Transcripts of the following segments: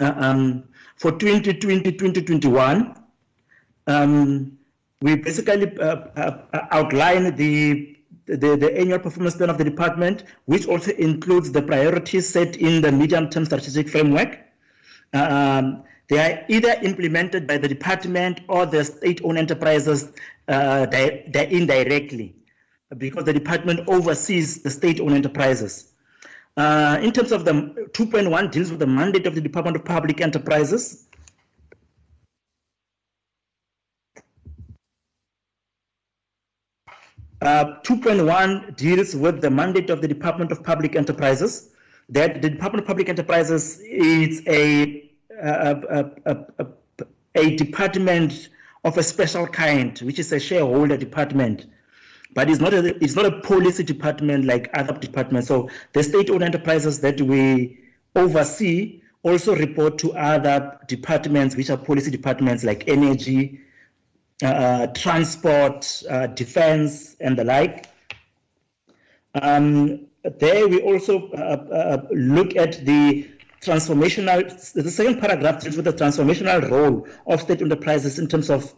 uh, um, for 2020-2021, um, we basically uh, uh, outline the, the, the annual performance plan of the department, which also includes the priorities set in the medium-term strategic framework. Um, they are either implemented by the department or the state-owned enterprises uh, di- indirectly, because the department oversees the state-owned enterprises. Uh, in terms of the 2.1 deals with the mandate of the Department of Public Enterprises. Uh, 2.1 deals with the mandate of the Department of Public Enterprises. That the Department of Public Enterprises is a, a, a, a, a department of a special kind, which is a shareholder department but it's not a it's not a policy department like other departments. So the state-owned enterprises that we oversee also report to other departments, which are policy departments like energy, uh, transport, uh, defense, and the like. Um, there we also uh, uh look at the transformational, the second paragraph deals with the transformational role of state enterprises in terms of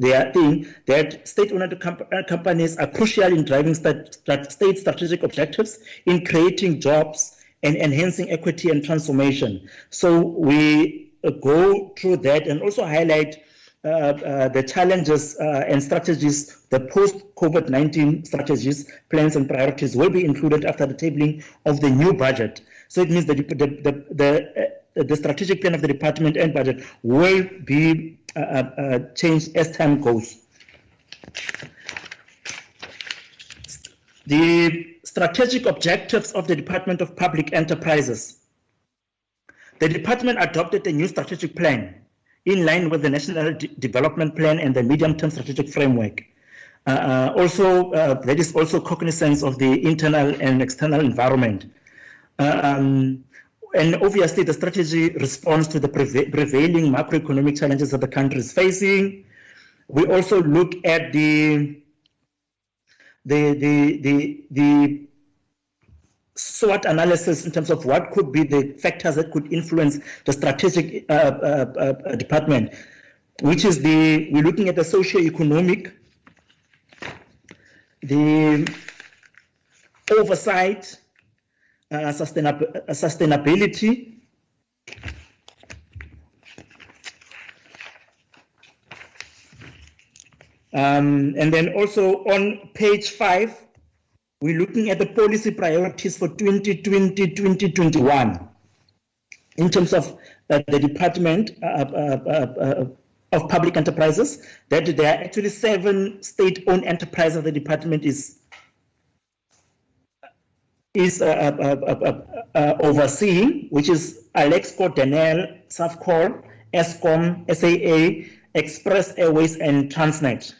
uh, their thing that state-owned uh, companies are crucial in driving state strategic objectives, in creating jobs, and enhancing equity and transformation. So we uh, go through that and also highlight uh, uh, the challenges uh, and strategies, the post-COVID-19 strategies, plans and priorities will be included after the tabling of the new budget. So it means that the, the, the, the, the strategic plan of the department and budget will be uh, uh, change as time goes. The strategic objectives of the Department of Public Enterprises. The department adopted a new strategic plan in line with the National De Development Plan and the Medium-Term Strategic Framework. Uh, uh, also, uh, that is also cognizance of the internal and external environment. Uh, um, and obviously the strategy responds to the prevailing macroeconomic challenges that the country is facing. We also look at the the the the, the SWOT analysis in terms of what could be the factors that could influence the strategic uh, uh, uh, department, which is the we're looking at the socio-economic, the oversight, uh, sustainab uh, sustainability. Um, and then also on page five, we're looking at the policy priorities for 2020-2021 in terms of uh, the Department uh, uh, uh, of Public Enterprises, that there are actually seven state-owned enterprises the department is is uh, uh, uh, overseeing, which is Alexkor, Denel, SAFCOL, Eskom, SAA, Express Airways, and Transnet.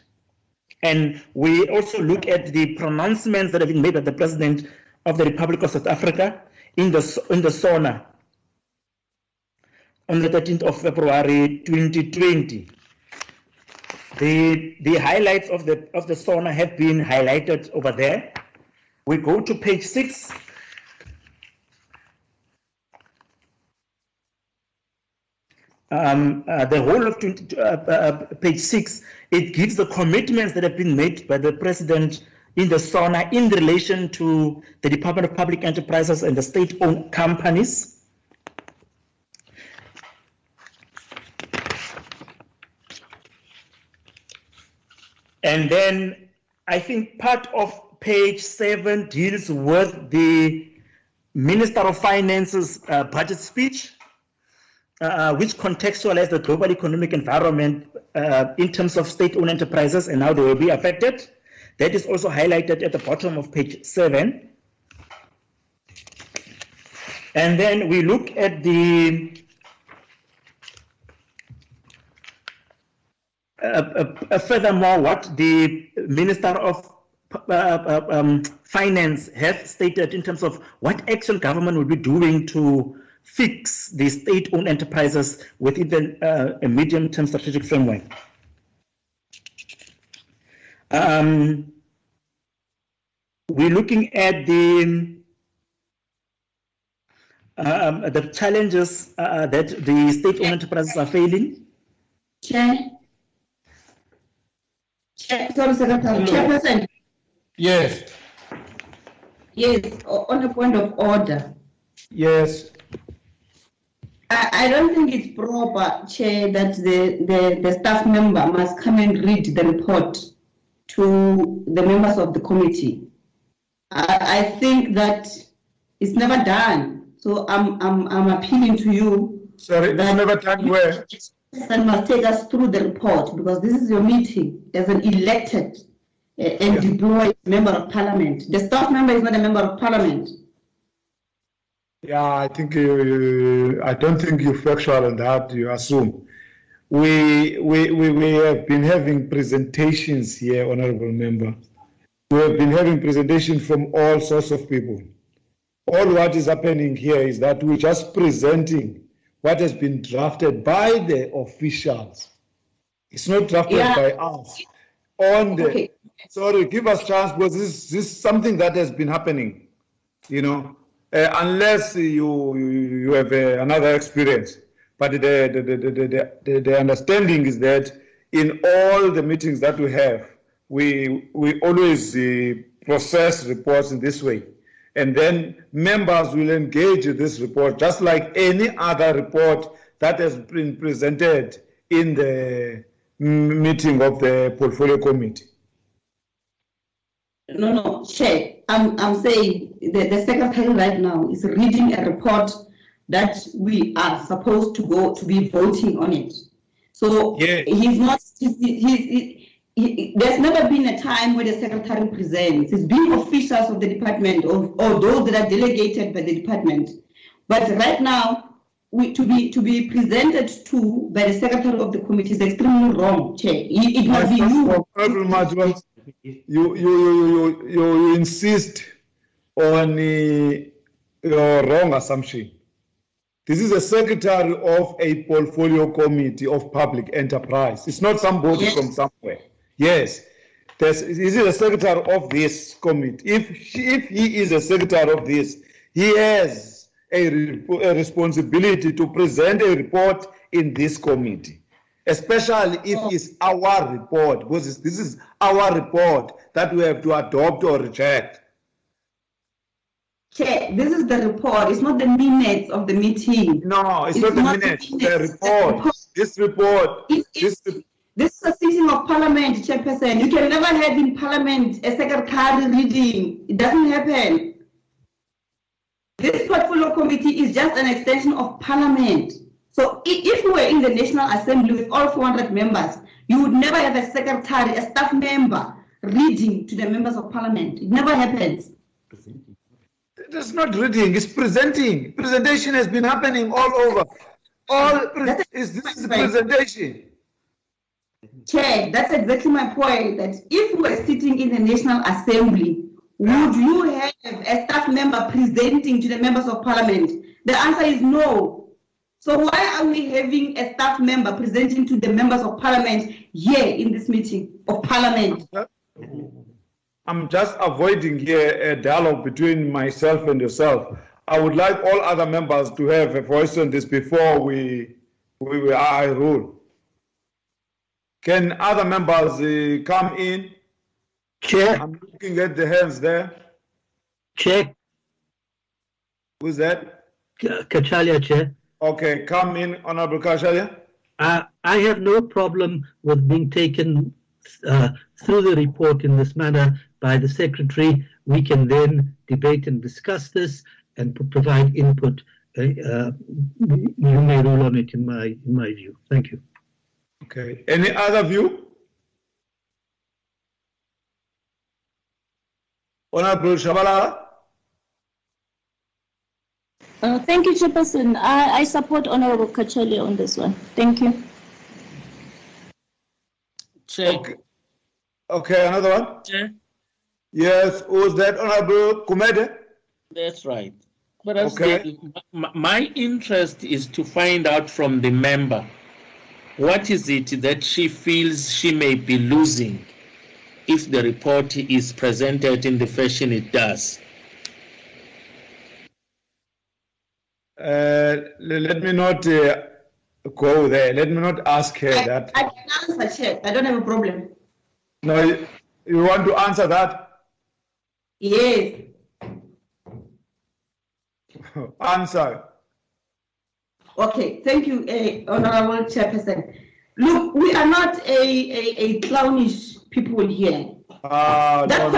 And we also look at the pronouncements that have been made by the President of the Republic of South Africa in the, in the SONA on the 13th of February 2020. The, the highlights of the, of the SONA have been highlighted over there. We go to page six. Um, uh, the whole of 20, uh, uh, page six, it gives the commitments that have been made by the president in the SONA in relation to the Department of Public Enterprises and the state-owned companies. And then I think part of page seven deals with the Minister of Finance's uh, budget speech, uh, which contextualized the global economic environment uh, in terms of state-owned enterprises and how they will be affected. That is also highlighted at the bottom of page seven. And then we look at the uh, uh, uh, furthermore what the Minister of uh, uh, um, finance has stated in terms of what action government will be doing to fix the state-owned enterprises within the, uh, a medium-term strategic framework. Um, we're looking at the um, the challenges uh, that the state-owned enterprises are failing. Chair. Chair, sorry, Chairperson, Yes, yes, on a point of order. yes. I, I don't think it's proper, Chair, that the, the, the staff member must come and read the report to the members of the committee. I, I think that it's never done. So I'm, I'm, I'm appealing to you. Sorry, that never done where? And must take us through the report because this is your meeting as an elected Eh, and Yeah. deployed member of parliament. The staff member is not a member of parliament. Yeah, I think you, I don't think you're factual on that, you assume. We, we, we, we have been having presentations here, Honorable Member. We have been having presentations from all sorts of people. All what is happening here is that we're just presenting what has been drafted by the officials. It's not drafted Yeah. by us. On the, Okay. Sorry, give us chance because this, this is something that has been happening, you know, uh, unless you, you, you have uh, another experience. But the, the, the, the, the, understanding is that in all the meetings that we have, we, we always uh, process reports in this way. And then members will engage with this report, just like any other report that has been presented in the meeting of the portfolio committee. No, no, Chair, I'm, I'm saying the, the secretary right now is reading a report that we are supposed to go to be voting on it. So Yeah. he's not, he's, he's, he- he- there's never been a time where the secretary presents. It's been officials of the department or, or those that are delegated by the department. But right now, we, to be, to be presented to by the secretary of the committee is extremely wrong, Chair. It, it must be you. You, you, you, you, you, insist on uh, your wrong assumption. This is a secretary of a portfolio committee of public enterprise. It's not somebody Yes. from somewhere. Yes. This is a secretary of this committee. If, she, if he is a secretary of this, he has a, a responsibility to present a report in this committee, especially if it's our report, because this is our report that we have to adopt or reject. Okay, this is the report, it's not the minutes of the meeting. No, it's, It's not the not the minutes, the minutes, the report. report. This report, It- this, it- This is a sitting of parliament, Chairperson. You can never have in parliament a second secretary reading. It doesn't happen. This portfolio committee is just an extension of parliament. So if we were in the National Assembly with all 400 members, you would never have a secretary, a staff member reading to the members of parliament. It never happens. That's not reading, it's presenting. Presentation has been happening all over. All, That's- is, this is presentation. Chair, that's exactly my point, that if we were sitting in the National Assembly, would you have a staff member presenting to the members of parliament? The answer is no. So why are we having a staff member presenting to the members of parliament here in this meeting of parliament? I'm just avoiding here a dialogue between myself and yourself. I would like all other members to have a voice on this before we, we, we I rule. Can other members uh, come in? Chair, I'm looking at the hands there. Chair, Who's that? Cachalia, Chair. Okay, come in, Honorable Cachalia. Uh, I have no problem with being taken uh, through the report in this manner by the secretary. We can then debate and discuss this and provide input. Uh, uh, you may rule on it in my in my view. Thank you. Okay, any other view? Honorable Shabalala? Uh, Thank you, Chairperson. I, I support Honorable Kachali on this one. Thank you. Chair, Okay. Okay, another one? Chair, Yes, who's that, Honorable Kumede? that's right. But as Okay. the- my, my interest is to find out from the member what is it that she feels she may be losing if the report is presented in the fashion it does. uh, le- let me not uh, go there. Let me not ask her I, that. I can answer, Chair. I don't have a problem. No, you, you want to answer that? Yes. Answer. Okay, thank you, uh, Honorable Chairperson. Look, we are not a, a, a clownish people here. Ah, That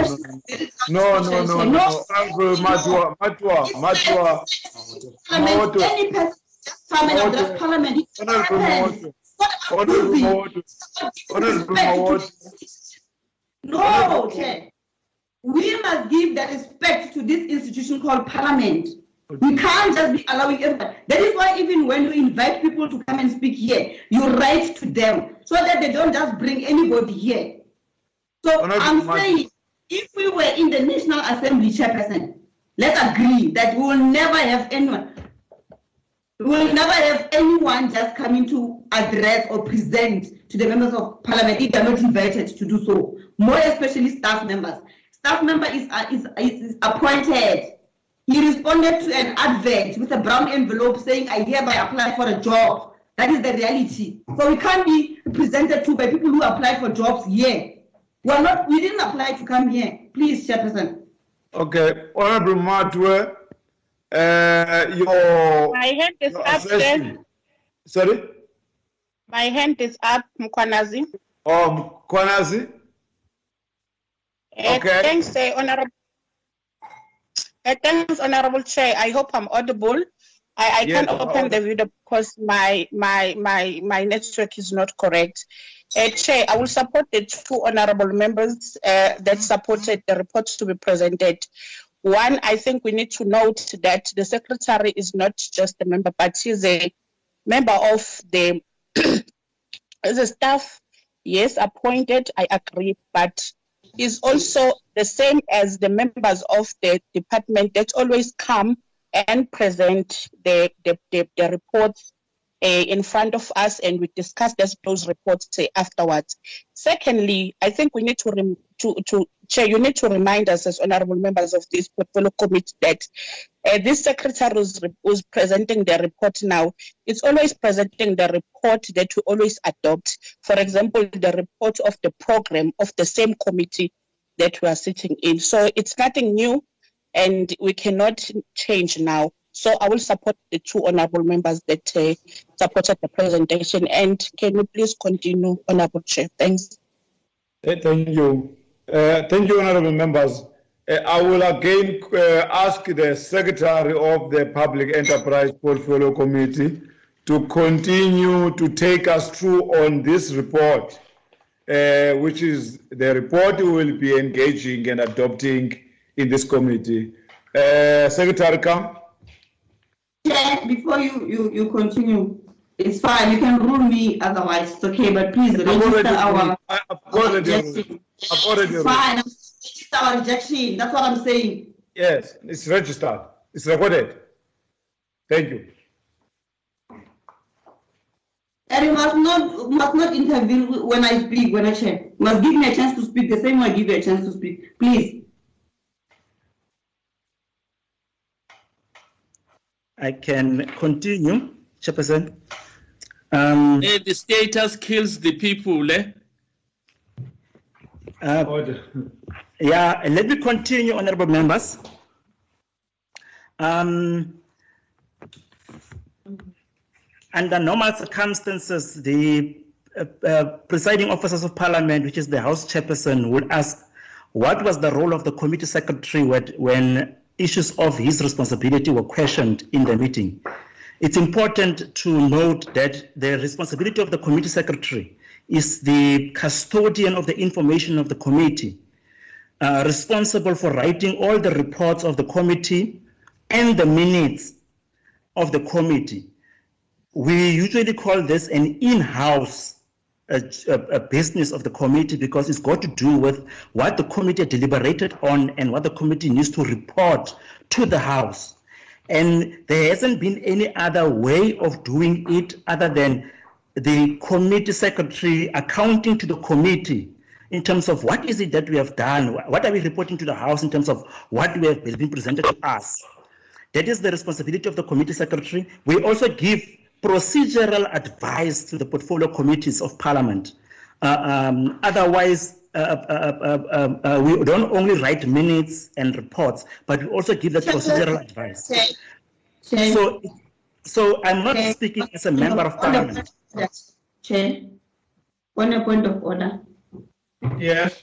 no, no, no, no, no, no, no, no. Honorable Matua, Matua, Matua. Parliament, any person, just come and Matua. address parliament. It Honorable happens. What about Honorable moving? Respect. No, Chair. We must give the respect to this institution called parliament. We can't just be allowing everybody. That is why even when you invite people to come and speak here, you write to them so that they don't just bring anybody here. So Honorable I'm saying, if we were in the National Assembly chairperson, let's agree that we will never have anyone, we will never have anyone just coming to address or present to the members of parliament if they're not invited to do so. More especially staff members. Staff member is, uh, is, is, is appointed. He responded to an advert with a brown envelope saying, I hereby apply for a job. That is the reality. So we can't be presented to by people who apply for jobs here. We are not, we didn't apply to come here. Please, Chairperson. Okay, Honorable Matua, uh, your, My hand is up, Chair. assessment. Sorry? My hand is up, Mkwanazi. Um, Kwanazi? Uh, Okay. Thanks, uh, Honorable. Uh, thanks, Honorable Chair. I hope I'm audible. I, I Yes, can't open the video because my my my my network is not correct. Uh, Chair, I will support the two honorable members uh, that supported the report to be presented. One, I think we need to note that the secretary is not just a member, but she's a member of the as a staff. Yes, appointed. I agree, but is also the same as the members of the department that always come and present the, the, the, the reports in front of us and we discuss those, reports afterwards. Secondly, I think we need to, rem- to, to, Chair, you need to remind us as honorable members of this portfolio committee that uh, this secretary who's, re- who's presenting the report now, it's always presenting the report that we always adopt. For example, the report of the program of the same committee that we are sitting in. So it's nothing new and we cannot change now. So I will support the two honorable members that uh, supported the presentation. And can you please continue, honorable chair? Thanks. Thank you. Uh, Thank you, honorable members. Uh, I will again uh, ask the Secretary of the Public Enterprise Portfolio Committee to continue to take us through on this report, uh, which is the report we will be engaging and adopting in this committee. Uh, Secretary Kam? Chair, before you, you, you continue, it's fine. You can rule me otherwise. It's okay, but please register our. I- I've our already rejection. I've already It's fine. Register our rejection. That's what I'm saying. Yes, it's registered. It's recorded. Thank you. And you must not must not intervene when I speak, when I share. You must give me a chance to speak the same way I give you a chance to speak. Please. I can continue, Chairperson. Um, Eh, the status kills the people. Eh? uh, Order. Yeah, let me continue, honorable members. Um, under normal circumstances, the uh, uh, presiding officers of parliament, which is the House chairperson, would ask what was the role of the committee secretary when, when issues of his responsibility were questioned in the meeting. It's important to note that the responsibility of the committee secretary is the custodian of the information of the committee uh, responsible for writing all the reports of the committee and the minutes of the committee. We usually call this an in-house uh, a, a business of the committee because it's got to do with what the committee deliberated on and what the committee needs to report to the House. And there hasn't been any other way of doing it other than the committee secretary accounting to the committee in terms of what is it that we have done, what are we reporting to the House in terms of what we have been presented to us. That is the responsibility of the committee secretary. We also give procedural advice to the portfolio committees of parliament. Uh, um, otherwise, uh, uh, uh, we don't only write minutes and reports, but we also give that procedural advice. So, so I'm not speaking as a member of parliament. Chair, on a point of order. Yes.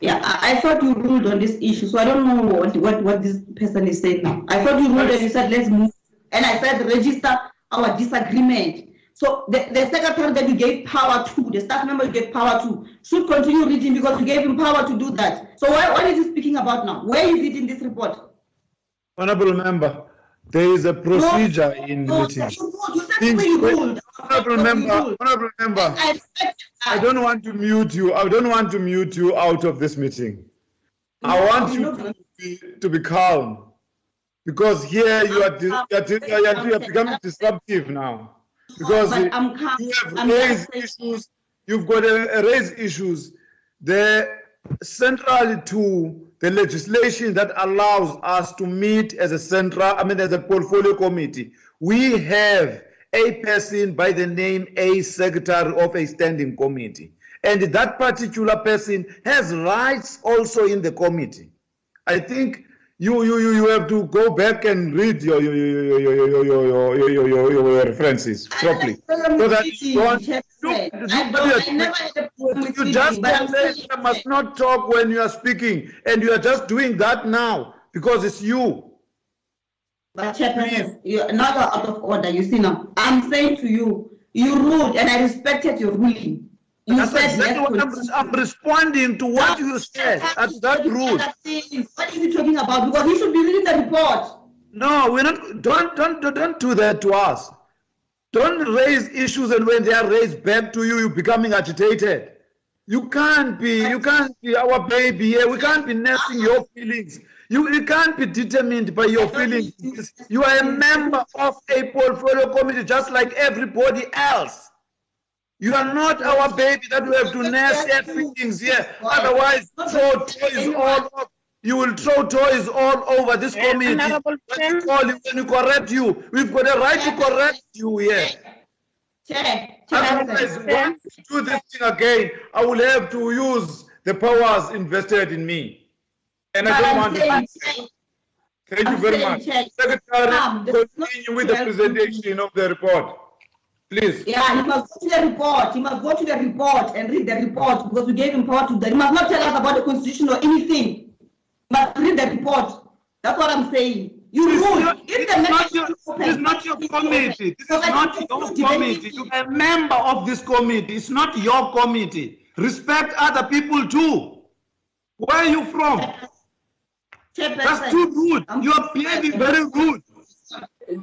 Yeah, I, I thought you ruled on this issue, so I don't know what, what, what this person is saying now. I thought you ruled and you said, let's move. And I said, register our disagreement. So the, the secretary that you gave power to, the staff member you gave power to, should continue reading because you gave him power to do that. So why, what is he speaking about now? Where is it in this report? Honorable member, there is a procedure No, in no, meetings. you said Things- ruled. Honorable member, honorable member, I uh, I don't want to mute you. I don't want to mute you out of this meeting. I No, want you to be, to be calm. Because here you are, you are, you are, becoming disruptive now. Because But you I'm calm. you have I'm raised issues, you've got to uh, raise issues. The central to the legislation that allows us to meet as a central, I mean, as a portfolio committee, we have a person by the name a secretary of a standing committee. And that particular person has rights also in the committee. I think you you you have to go back and read your your your your your your your, your, your, your references properly. So that you you, you, just must not talk when you are speaking, and you are just doing that now because it's you. But Chairman, you're not out of order. You see now, I'm saying to you, you ruled, and I respected your ruling. You That's exactly what I'm. I'm responding to what you said. That's that rule. What is he talking about? Because he should be reading the report. No, we're not. Don't don't don't- don't do that to us. Don't raise issues, and when they are raised back to you, you're becoming agitated. You can't be. You can't be our baby here. We can't be nesting your feelings. You, you can't be determined by your feelings. You are a member of a portfolio committee, just like everybody else. You are not our baby that we have to our feelings here. Otherwise, throw toys all over. You will throw toys all over this Eh. Honorable When call you, when we correct you, we've got a right to correct you here. Otherwise, once you do this thing again, I will have to use the powers invested in me. And I don't want to. Thank you very much. Secretary, calm. This is not continue with the presentation of the report. Please. Yeah, he must go to the report. He must go to the report and read the report because we gave him power to do that. He must not tell us about the constitution or anything. He must read the report. That's what I'm saying. You This is rule. not- If this the is not your- is open, this is not your it's committee. This So is not your committee. it. You are a member of this committee. It's not your committee. Respect other people too. Where are you from? Chairperson, That's too rude. You are behaving very rude.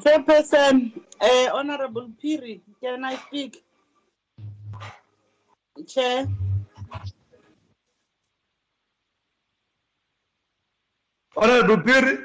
Chairperson, uh, Honorable Piri, can I speak? Chair, Honorable Piri,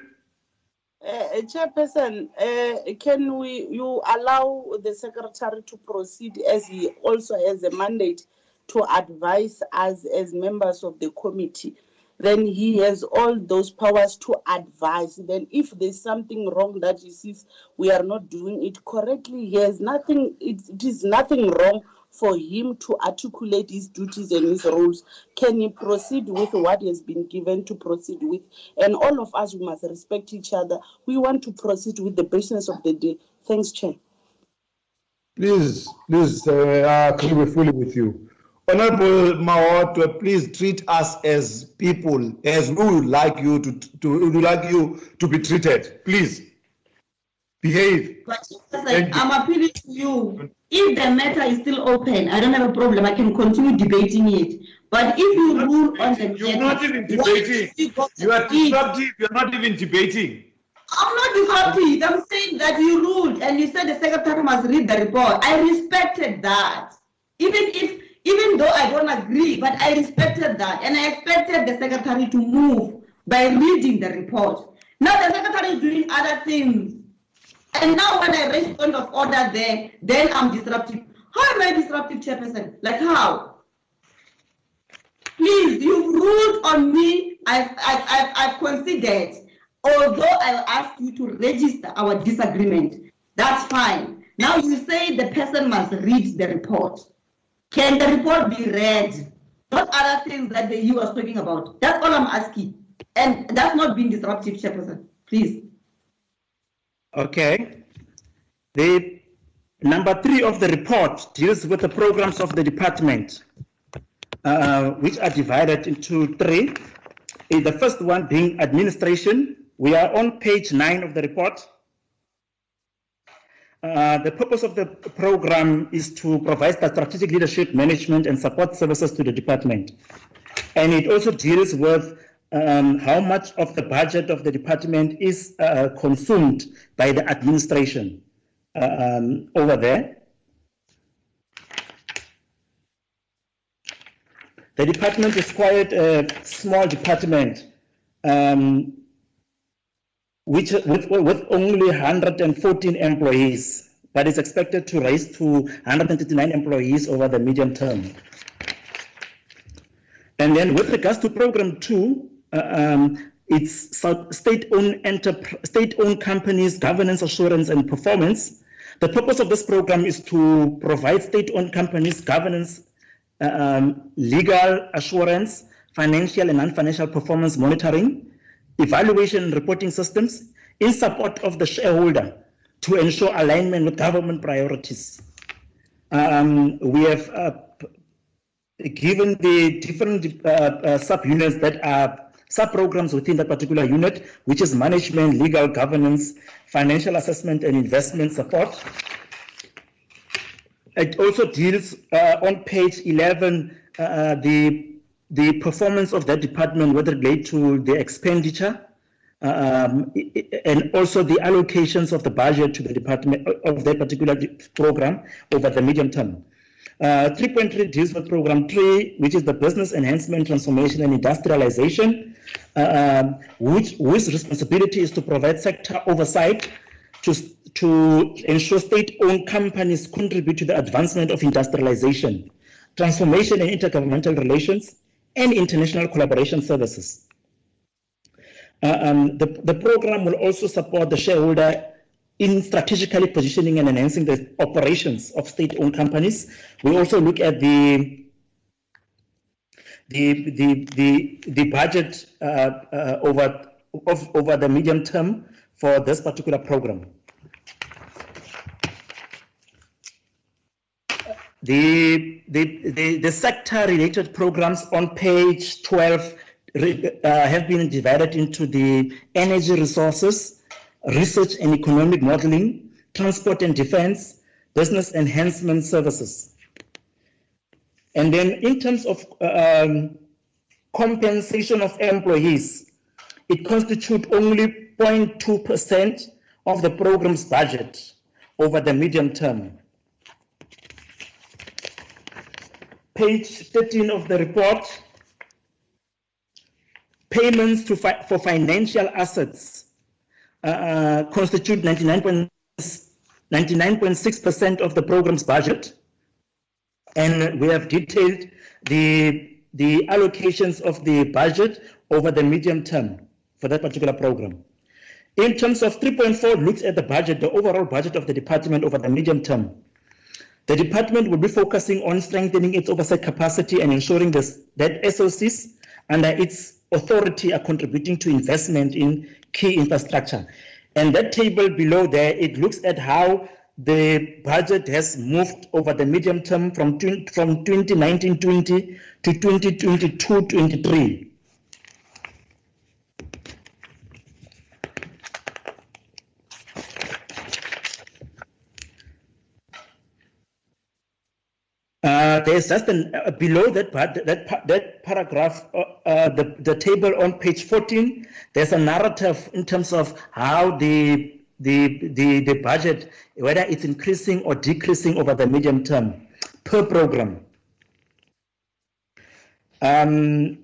uh, Chairperson, uh, can we, you allow the secretary to proceed as he also has a mandate to advise us as members of the committee? Then he has all those powers to advise. Then if there's something wrong that he sees we are not doing it correctly, he has nothing, it, is nothing wrong for him to articulate his duties and his roles. Can he proceed with what has been given to proceed with? And all of us, we must respect each other. We want to proceed with the business of the day. Thanks, Chair. please, please, uh, I agree fully with you. Honorable Mawat, please treat us as people, as we would like you to, to, would like you to be treated. Please, behave. But Thank I'm appealing to you. If the matter is still open, I don't have a problem. I can continue debating it. But if you rule on the You're not even debating. You are to disruptive. You're not even debating. I'm not disruptive. I'm saying that you ruled and you said the secretary must read the report. I respected that. Even if, even though I don't agree, but I respected that. And I expected the secretary to move by reading the report. Now the secretary is doing other things. And now when I raise point of order there, then I'm disruptive. How am I disruptive, Chairperson? Like how? Please, you've ruled on me. I've, I've, I've, I've considered. although I'll ask you to register our disagreement, that's fine. Now you say the person must read the report. Can the report be read? What other things that the you was talking about? That's all I'm asking. And that's not being disruptive, Chairperson. Please. Okay. The number three of the report deals with the programs of the department, uh, which are divided into three. The first one being administration. We are on page nine of the report. Uh, the purpose of the program is to provide strategic leadership, management, and support services to the department. And it also deals with um, how much of the budget of the department is uh, consumed by the administration uh, um, over there. The department is quite a small department, um, which with, with only 114 employees, but is expected to rise to 139 employees over the medium term. And then with regards to program two, uh, um, it's state-owned state-owned companies, governance assurance and performance. The purpose of this program is to provide state-owned companies governance, uh, um, legal assurance, financial and non-financial performance monitoring, evaluation and reporting systems in support of the shareholder to ensure alignment with government priorities. Um, we have uh, given the different uh, uh, sub-units that are sub-programs within that particular unit, which is management, legal governance, financial assessment and investment support. It also deals uh, on page 11, uh, the, the performance of that department with relate to the expenditure um, and also the allocations of the budget to the department of that particular program over the medium term. Uh, 3.3 deals with program three, which is the business enhancement, transformation, and industrialization, uh, which whose responsibility is to provide sector oversight to to ensure state-owned companies contribute to the advancement of industrialization, transformation and intergovernmental relations, and international collaboration services. Uh, um, the, the program will also support the shareholder in strategically positioning and enhancing the operations of state-owned companies. We also look at the the the the, the budget uh, uh, over of, over the medium term for this particular program. The, the, the, sector-related programs on page 12 uh, have been divided into the energy resources, research and economic modeling, transport and defense, business enhancement services. And then in terms of um, compensation of employees, it constitutes only 0.2% of the program's budget over the medium term. Page 13 of the report, payments fi- for financial assets uh, constitute 99.6% of the program's budget. And we have detailed the, the allocations of the budget over the medium term for that particular program. In terms of 3.4, looks at the budget, the overall budget of the department over the medium term. The department will be focusing on strengthening its oversight capacity and ensuring this, that SOCs under its authority are contributing to investment in key infrastructure. And that table below there, it looks at how the budget has moved over the medium term from, from 2019-20 to 2022-23. Uh, there's just an, uh, below that part, that, that paragraph, uh, uh, the, the table on page 14, there's a narrative in terms of how the, the, the, the budget, whether it's increasing or decreasing over the medium term per program. Um,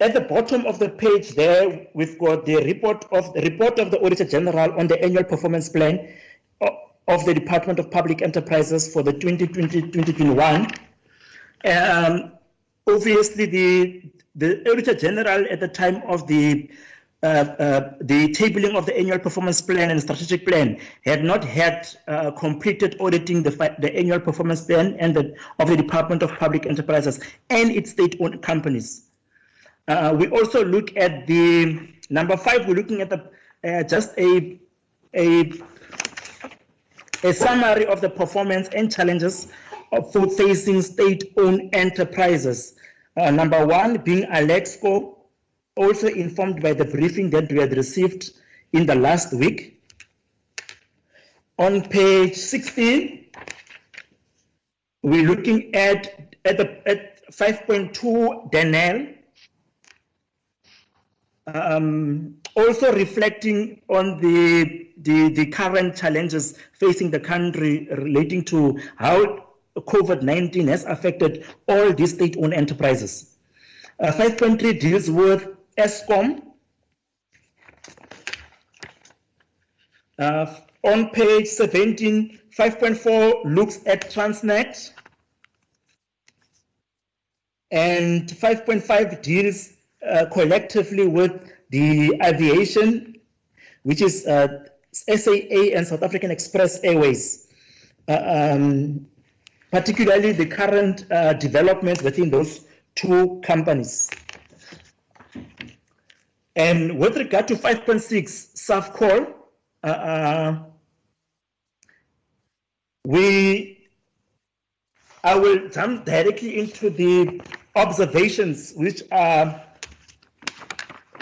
at the bottom of the page there, we've got the report of the report of the Auditor General on the annual performance plan of the Department of Public Enterprises for the 2020-2021. Um, obviously, the the Auditor General at the time of the uh, uh, the tabling of the annual performance plan and strategic plan had not had uh, completed auditing the, the annual performance plan and the, of the Department of Public Enterprises and its state-owned companies. Uh, we also look at the number five. We're looking at the uh, just a a a summary of the performance and challenges of food facing state-owned enterprises. Uh, number one being Alexkor, also informed by the briefing that we had received in the last week. On page 16, we're looking at at the at 5.2 Denel. Um, also reflecting on the, the the current challenges facing the country relating to how COVID-19 has affected all these state-owned enterprises. Uh, 5.3 deals with Eskom. Uh, on page 17, 5.4 looks at Transnet. And 5.5 deals collectively with the aviation, which is uh, SAA and South African Express Airways. Uh, um, particularly the current uh, developments within those two companies. And with regard to 5.6 SAFCOL, uh, uh, we, I will jump directly into the observations, which are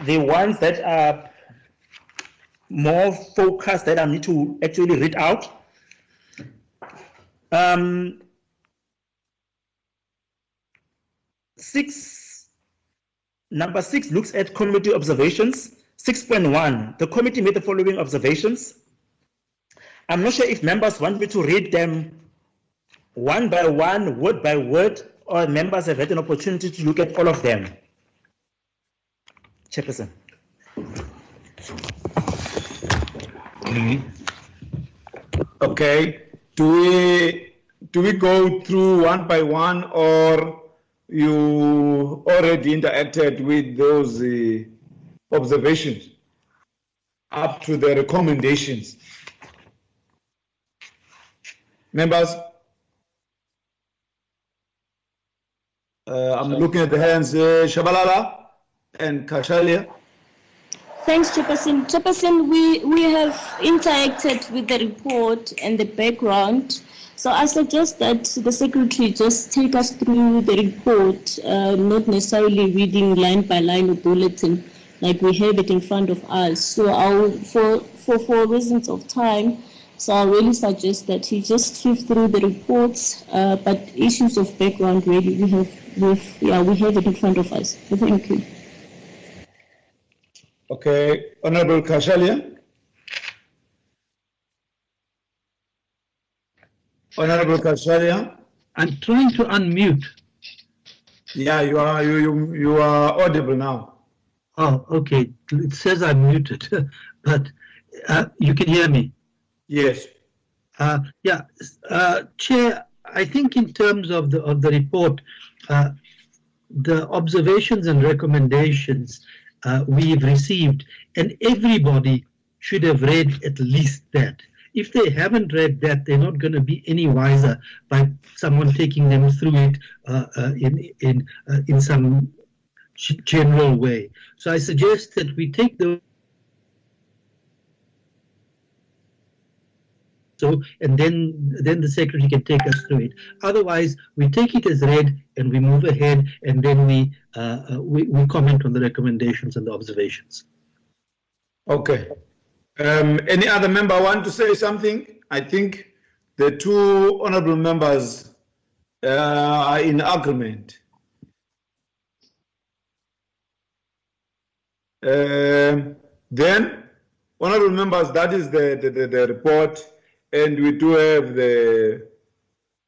the ones that are more focused that I need to actually read out. Um, six, number six looks at committee observations. 6.1, the committee made the following observations. I'm not sure if members want me to read them one by one, word by word, or members have had an opportunity to look at all of them. Chairperson. Okay, do we, do we go through one by one or you already interacted with those uh, observations up to the recommendations? Members? Uh, I'm looking at the hands, uh, Shabalala and Cachalia. Thanks, Chairperson. Chairperson, we, we have interacted with the report and the background. So I suggest that the secretary just take us through the report, uh, not necessarily reading line by line or bulletin, like we have it in front of us. So I'll, for, for, for reasons of time, so I really suggest that he just sift through the reports, uh, but issues of background really we have, we've, yeah, we have it in front of us. Thank you. Okay, Honorable Cachalia. Honorable Cachalia. I'm trying to unmute. Yeah, you are you you, you are audible now. Oh, okay. It says I'm muted, but uh, you can hear me. Yes. Uh, yeah, uh, Chair. I think in terms of the of the report, uh, the observations and recommendations uh, we've received, and everybody should have read at least that. If they haven't read that, they're not going to be any wiser by someone taking them through it uh, uh, in in uh, in some general way. So I suggest that we take the so and then then the secretary can take us through it otherwise we take it as read and we move ahead and then we uh, uh, we, we comment on the recommendations and the observations Okay. Um, any other member want to say something? I think the two honorable members uh, are in agreement. Um, then, honorable members, that is the, the, the, the report, and we do have the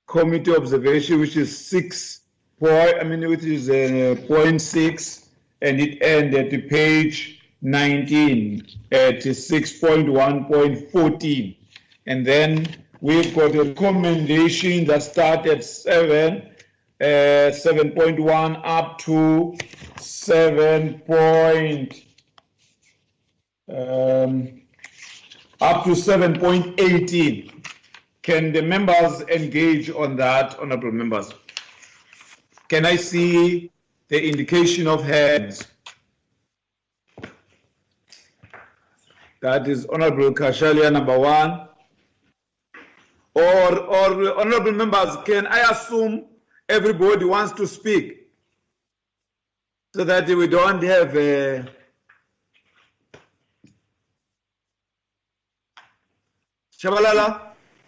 committee observation, which is six point, I mean, which is uh, point six, and it ends at the page 19 at 6.1.14. And then we've got a recommendation that start at 7, uh, 7.1 up to 7 point, um, up to 7.18. Can the members engage on that, honorable members? Can I see the indication of hands? That is Honorable Cachalia, number one. Or, or honorable members, can I assume everybody wants to speak? So that we don't have a, Shabalala,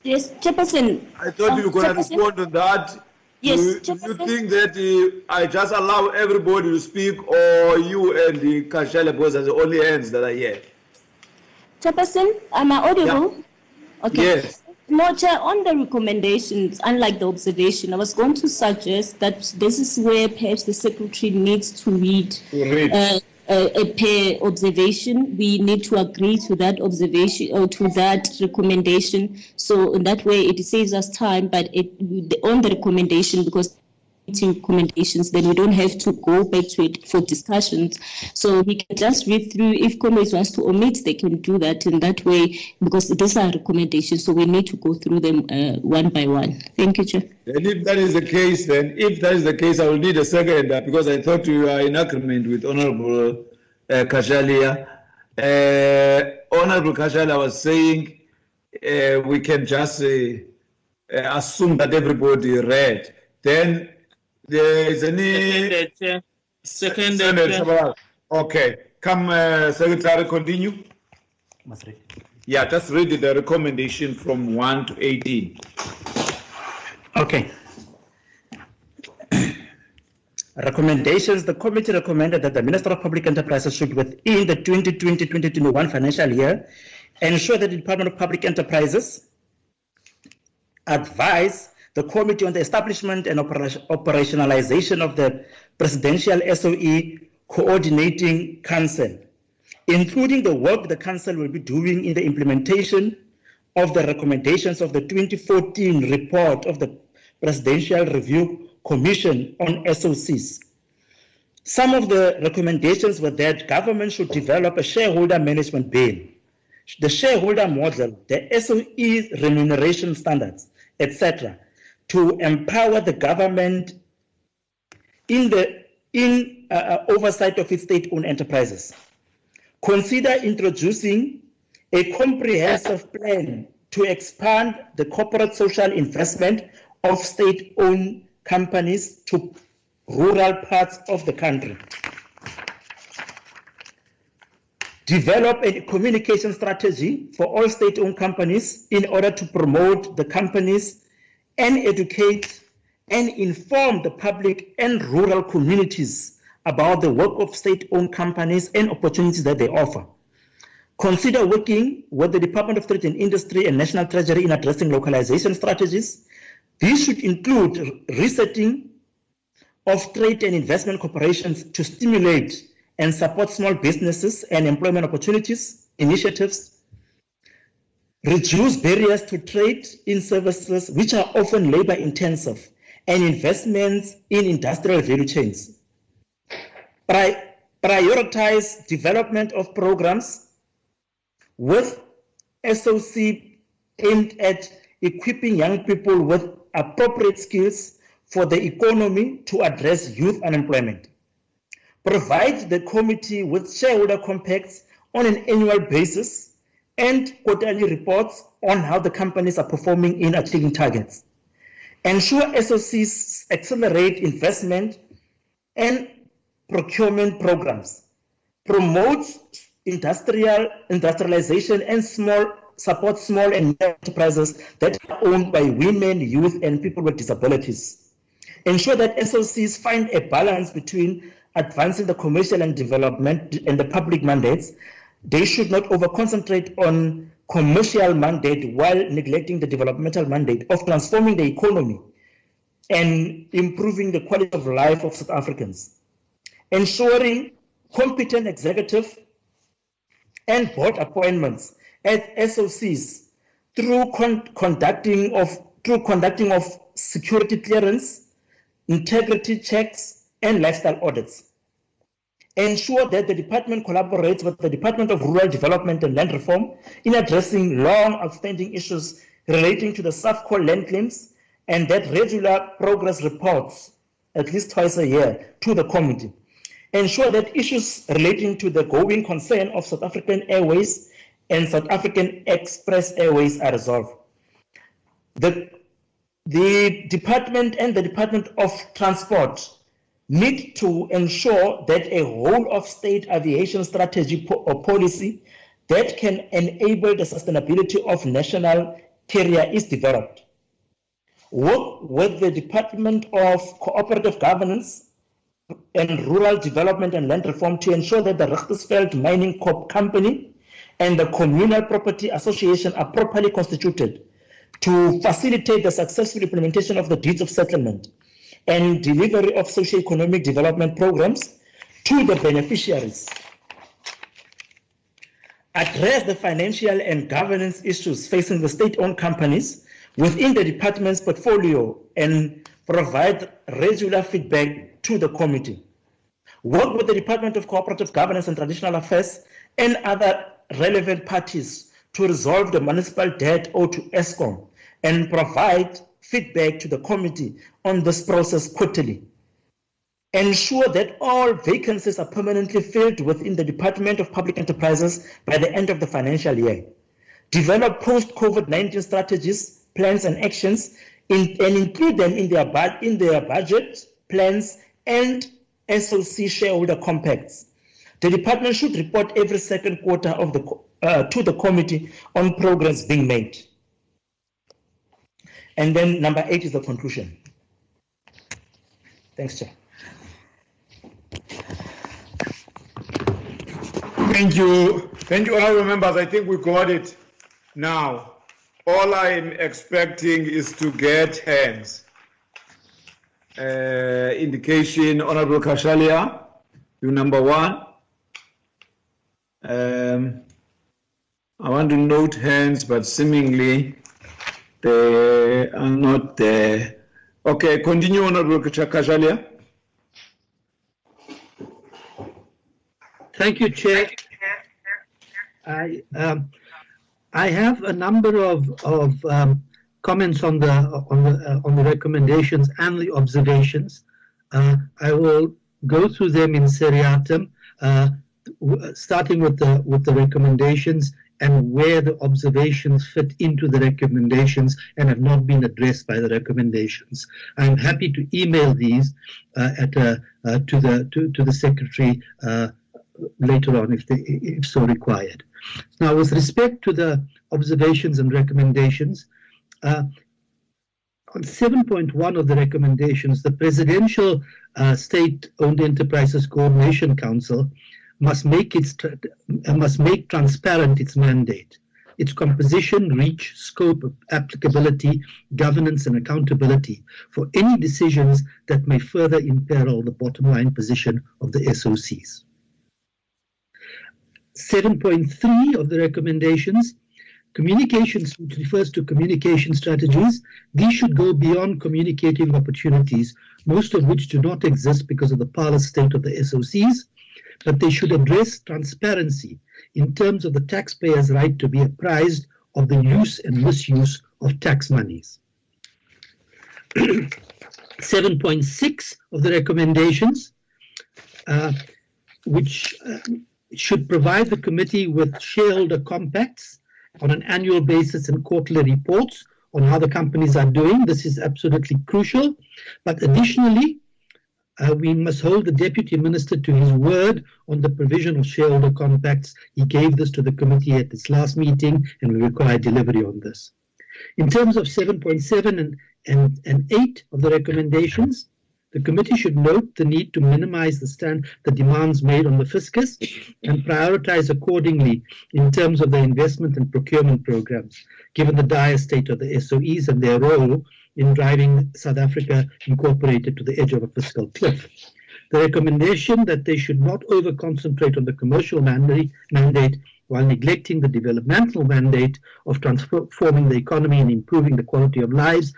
Yes, Chairperson. I thought you were going to respond on that. Yes, Do you, do you think that uh, I just allow everybody to speak or you and the Kashala boys are the only hands that are here? Chairperson, am I audible? Okay. Yes. No, Chair, on the recommendations, unlike the observation, I was going to suggest that this is where perhaps the secretary needs to read To read. uh, a, a pair observation. We need to agree to that observation or to that recommendation. So in that way, it saves us time. But it on the recommendation, because recommendations, then we don't have to go back to it for discussions. So we can just read through. If comrades wants to omit, they can do that in that way because these are recommendations. So we need to go through them uh, one by one. Thank you, Chair. And if that is the case, then if that is the case, I will need a second uh, because I thought you are in agreement with Honorable uh, Cachalia. Uh, Honorable Cachalia was saying uh, we can just uh, assume that everybody read. Then there is any. Seconded, Chair. Seconded, Senator Chair. Shabalala. Okay, come, uh, Secretary, continue. Yeah, just read the recommendation from 1 to 18. Okay. Recommendations, the committee recommended that the Minister of Public Enterprises should within the 2020-2021 financial year ensure that the Department of Public Enterprises advise the committee on the establishment and operation- operationalization of the Presidential SOE Coordinating Council, including the work the council will be doing in the implementation of the recommendations of the 2014 report of the Presidential Review Commission on SOCs. Some of the recommendations were that government should develop a shareholder management bill, the shareholder model, the SOE remuneration standards, etc., to empower the government in the in uh, uh, oversight of its state-owned enterprises. Consider introducing a comprehensive plan to expand the corporate social investment of state-owned companies to rural parts of the country. Develop a communication strategy for all state-owned companies in order to promote the companies and educate and inform the public and rural communities about the work of state-owned companies and opportunities that they offer. Consider working with the Department of Trade and Industry and National Treasury in addressing localization strategies. These should include resetting of trade and investment corporations to stimulate and support small businesses and employment opportunities initiatives, reduce barriers to trade in services which are often labor intensive, and investments in industrial value chains. Pri- prioritize development of programs with SOC aimed at equipping young people with appropriate skills for the economy to address youth unemployment. Provide the committee with shareholder compacts on an annual basis and quarterly reports on how the companies are performing in achieving targets. Ensure SOCs accelerate investment and procurement programs. Promote industrial industrialization and small support small and enterprises that are owned by women, youth, and people with disabilities. Ensure that SOCs find a balance between advancing the commercial and development and the public mandates. They should not over concentrate on commercial mandate while neglecting the developmental mandate of transforming the economy and improving the quality of life of South Africans. Ensuring competent executive and board appointments at SOCs through con- conducting of through conducting of security clearance, integrity checks, and lifestyle audits. Ensure that the department collaborates with the Department of Rural Development and Land Reform in addressing long outstanding issues relating to the SAFCOL land claims and that regular progress reports at least twice a year to the committee. Ensure that issues relating to the going concern of South African Airways and South African Express Airways are resolved. The, the department and the Department of Transport need to ensure that a whole of state aviation strategy po or policy that can enable the sustainability of national carrier is developed. Work with the Department of Cooperative Governance and Rural Development and Land Reform to ensure that the Richtersveld Mining Corp Company and the Communal Property Association are properly constituted to facilitate the successful implementation of the deeds of settlement and delivery of socio-economic development programs to the beneficiaries. Address the financial and governance issues facing the state-owned companies within the department's portfolio and provide regular feedback to the committee. Work with the Department of Cooperative Governance and Traditional Affairs and other relevant parties to resolve the municipal debt owed to Eskom and provide feedback to the committee on this process quarterly. Ensure that all vacancies are permanently filled within the Department of Public Enterprises by the end of the financial year. Develop post-COVID-19 strategies, plans and actions in, and include them in their, in their budget, plans and SOC shareholder compacts. The department should report every second quarter of the, uh, to the committee on progress being made. And then number eight is the conclusion. Thanks, Chair. Thank you. Thank you, honorable members. I think we got it now. All I'm expecting is to get hands. Uh, indication, Honorable Cachalia, you number one. Um, I want to note hands, but seemingly they are not there. Okay, continue, Honorable Cachalia. Thank you, Chair. I um, I have a number of of um, comments on the on the uh, on the recommendations and the observations. Uh, I will go through them in seriatim, uh, starting with the with the recommendations and where the observations fit into the recommendations and have not been addressed by the recommendations. I'm happy to email these uh, at uh, uh, to the to, to the secretary uh, later on if they if so required. Now, with respect to the observations and recommendations, uh, on 7.1 of the recommendations, the Presidential uh, State-Owned Enterprises Coordination Council must make its must make transparent its mandate, its composition, reach, scope, applicability, governance, and accountability for any decisions that may further imperil the bottom line position of the SOCs. 7.3 of the recommendations Communications, which refers to communication strategies, these should go beyond communicating opportunities, most of which do not exist because of the parlous state of the SOCs, but they should address transparency in terms of the taxpayer's right to be apprised of the use and misuse of tax monies. 7.6 of the recommendations, uh, which uh, should provide the committee with shareholder compacts on an annual basis and quarterly reports on how the companies are doing. This is absolutely crucial. But additionally, uh, we must hold the deputy minister to his word on the provision of shareholder compacts. He gave this to the committee at its last meeting, and we require delivery on this. In terms of 7.7 and, and, and 8 of the recommendations, the committee should note the need to minimize the, stand, the demands made on the fiscus and prioritize accordingly in terms of the investment and procurement programs, given the dire state of the SOEs and their role in driving South Africa incorporated to the edge of a fiscal cliff. The recommendation that they should not over concentrate on the commercial mandate, mandate while neglecting the developmental mandate of transforming the economy and improving the quality of lives,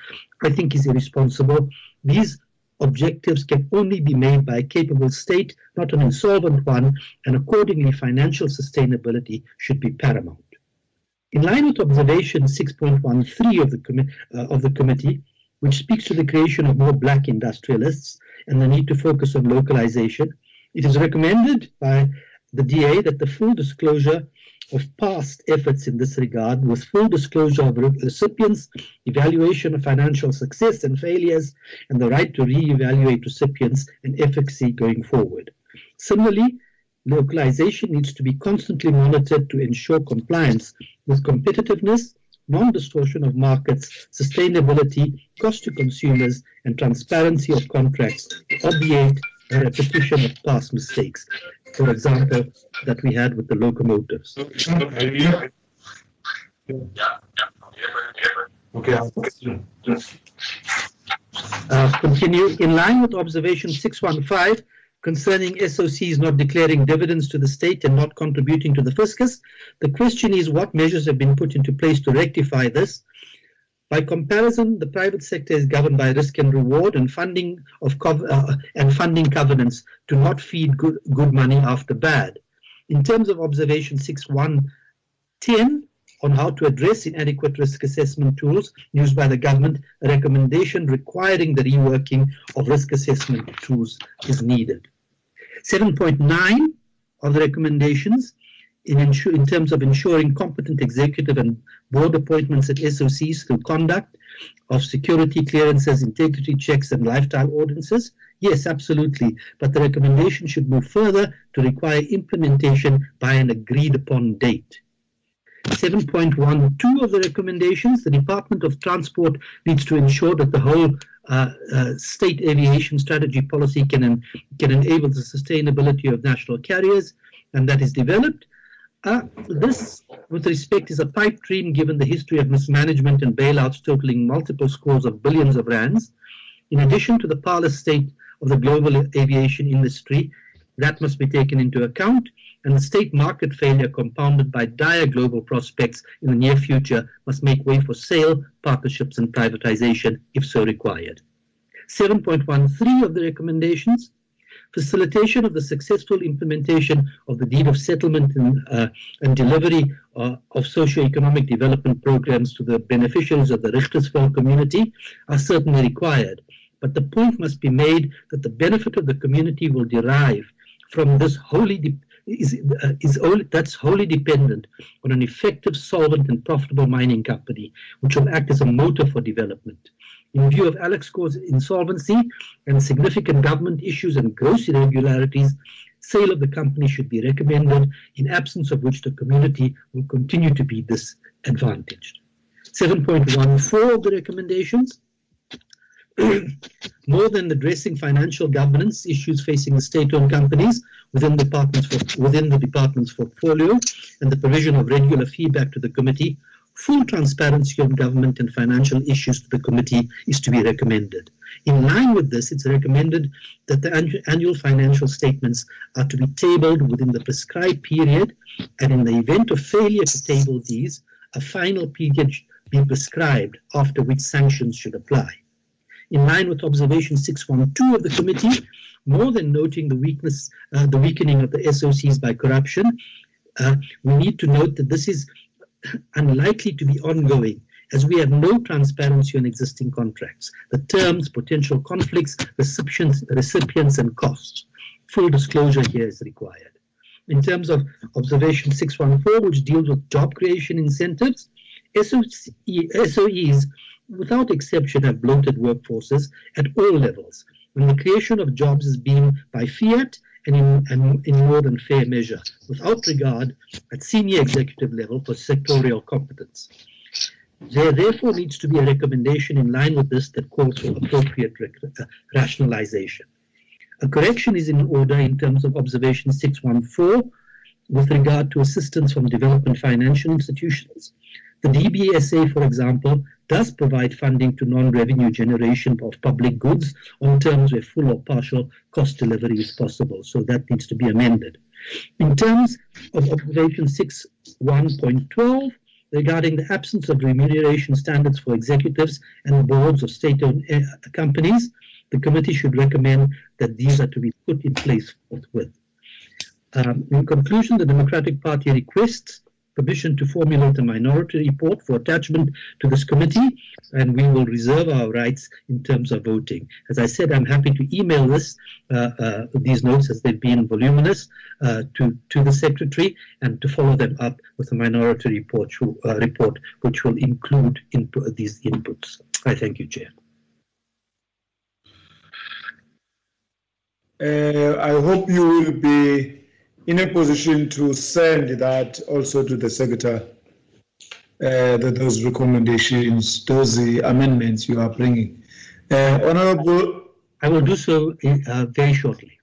I think is irresponsible. These objectives can only be made by a capable state, not an insolvent one, and accordingly financial sustainability should be paramount. In line with observation 6.13 of the, uh, of the committee, which speaks to the creation of more black industrialists and the need to focus on localization, it is recommended by the DA that the full disclosure of past efforts in this regard with full disclosure of recipients, evaluation of financial success and failures, and the right to re-evaluate recipients and efficacy going forward. Similarly, localization needs to be constantly monitored to ensure compliance with competitiveness, non-distortion of markets, sustainability, cost to consumers, and transparency of contracts obviate the repetition of past mistakes for example, that we had with the locomotives. Okay. Uh, continue. In line with observation 615 concerning SOCs not declaring dividends to the state and not contributing to the fiscus, the question is what measures have been put into place to rectify this by comparison, the private sector is governed by risk and reward and funding of uh, and funding covenants to not feed good, good money after bad. In terms of observation 6110 on how to address inadequate risk assessment tools used by the government, a recommendation requiring the reworking of risk assessment tools is needed. 7.9 of the recommendations in, in, terms of ensuring competent executive and board appointments at SOCs through conduct of security clearances, integrity checks, and lifestyle ordinances? Yes, absolutely. But the recommendation should move further to require implementation by an agreed upon date. 7.12 of the recommendations, the Department of Transport needs to ensure that the whole uh, uh, state aviation strategy policy can, can enable the sustainability of national carriers, and that is developed. Uh, this, with respect, is a pipe dream given the history of mismanagement and bailouts totaling multiple scores of billions of rands. In addition to the parlous state of the global aviation industry, that must be taken into account, and the state market failure compounded by dire global prospects in the near future must make way for sale, partnerships, and privatization if so required. 7.13 of the recommendations facilitation of the successful implementation of the deed of settlement and, uh, and delivery uh, of socio-economic development programs to the beneficiaries of the Richtersveld community are certainly required. But the point must be made that the benefit of the community will derive from this wholly is, uh, is only, that's wholly dependent on an effective, solvent, and profitable mining company, which will act as a motor for development. In view of Alexkor's insolvency and significant government issues and gross irregularities, sale of the company should be recommended, in absence of which the community will continue to be disadvantaged. 7.14 of the recommendations more than addressing financial governance issues facing the state-owned companies within, departments within the department's portfolio and the provision of regular feedback to the committee, Full transparency on government and financial issues to the committee is to be recommended. In line with this, it's recommended that the annual financial statements are to be tabled within the prescribed period, and in the event of failure to table these, a final period be prescribed after which sanctions should apply. In line with observation 612 of the committee, more than noting the weakness, uh, the weakening of the SOCs by corruption, uh, we need to note that this is unlikely to be ongoing as we have no transparency on existing contracts, the terms, potential conflicts, recipients, recipients and costs. Full disclosure here is required. In terms of observation 614, which deals with job creation incentives, SOEs, without exception, have bloated workforces at all levels, and the creation of jobs is being by fiat and in, and in more than fair measure, without regard at senior executive level for sectorial competence. There therefore needs to be a recommendation in line with this that calls for appropriate uh, rationalization. A correction is in order in terms of observation 614 with regard to assistance from development financial institutions. The DBSA, for example, does provide funding to non-revenue generation of public goods on terms where full or partial cost delivery is possible. So that needs to be amended. In terms of observation 6.1.12, regarding the absence of remuneration standards for executives and boards of state-owned eh, companies, the committee should recommend that these are to be put in place forthwith. Um, in conclusion, the Democratic Party requests permission to formulate a minority report for attachment to this committee, and we will reserve our rights in terms of voting. As I said, I'm happy to email this, uh, uh, these notes as they've been voluminous, uh, to, to the secretary and to follow them up with a minority report, uh, report which will include these inputs. I thank you, Chair. Uh, I hope you will be in a position to send that also to the secretary, uh, those recommendations, those uh, amendments you are bringing. Uh, Honorable. I will do so in, uh, very shortly.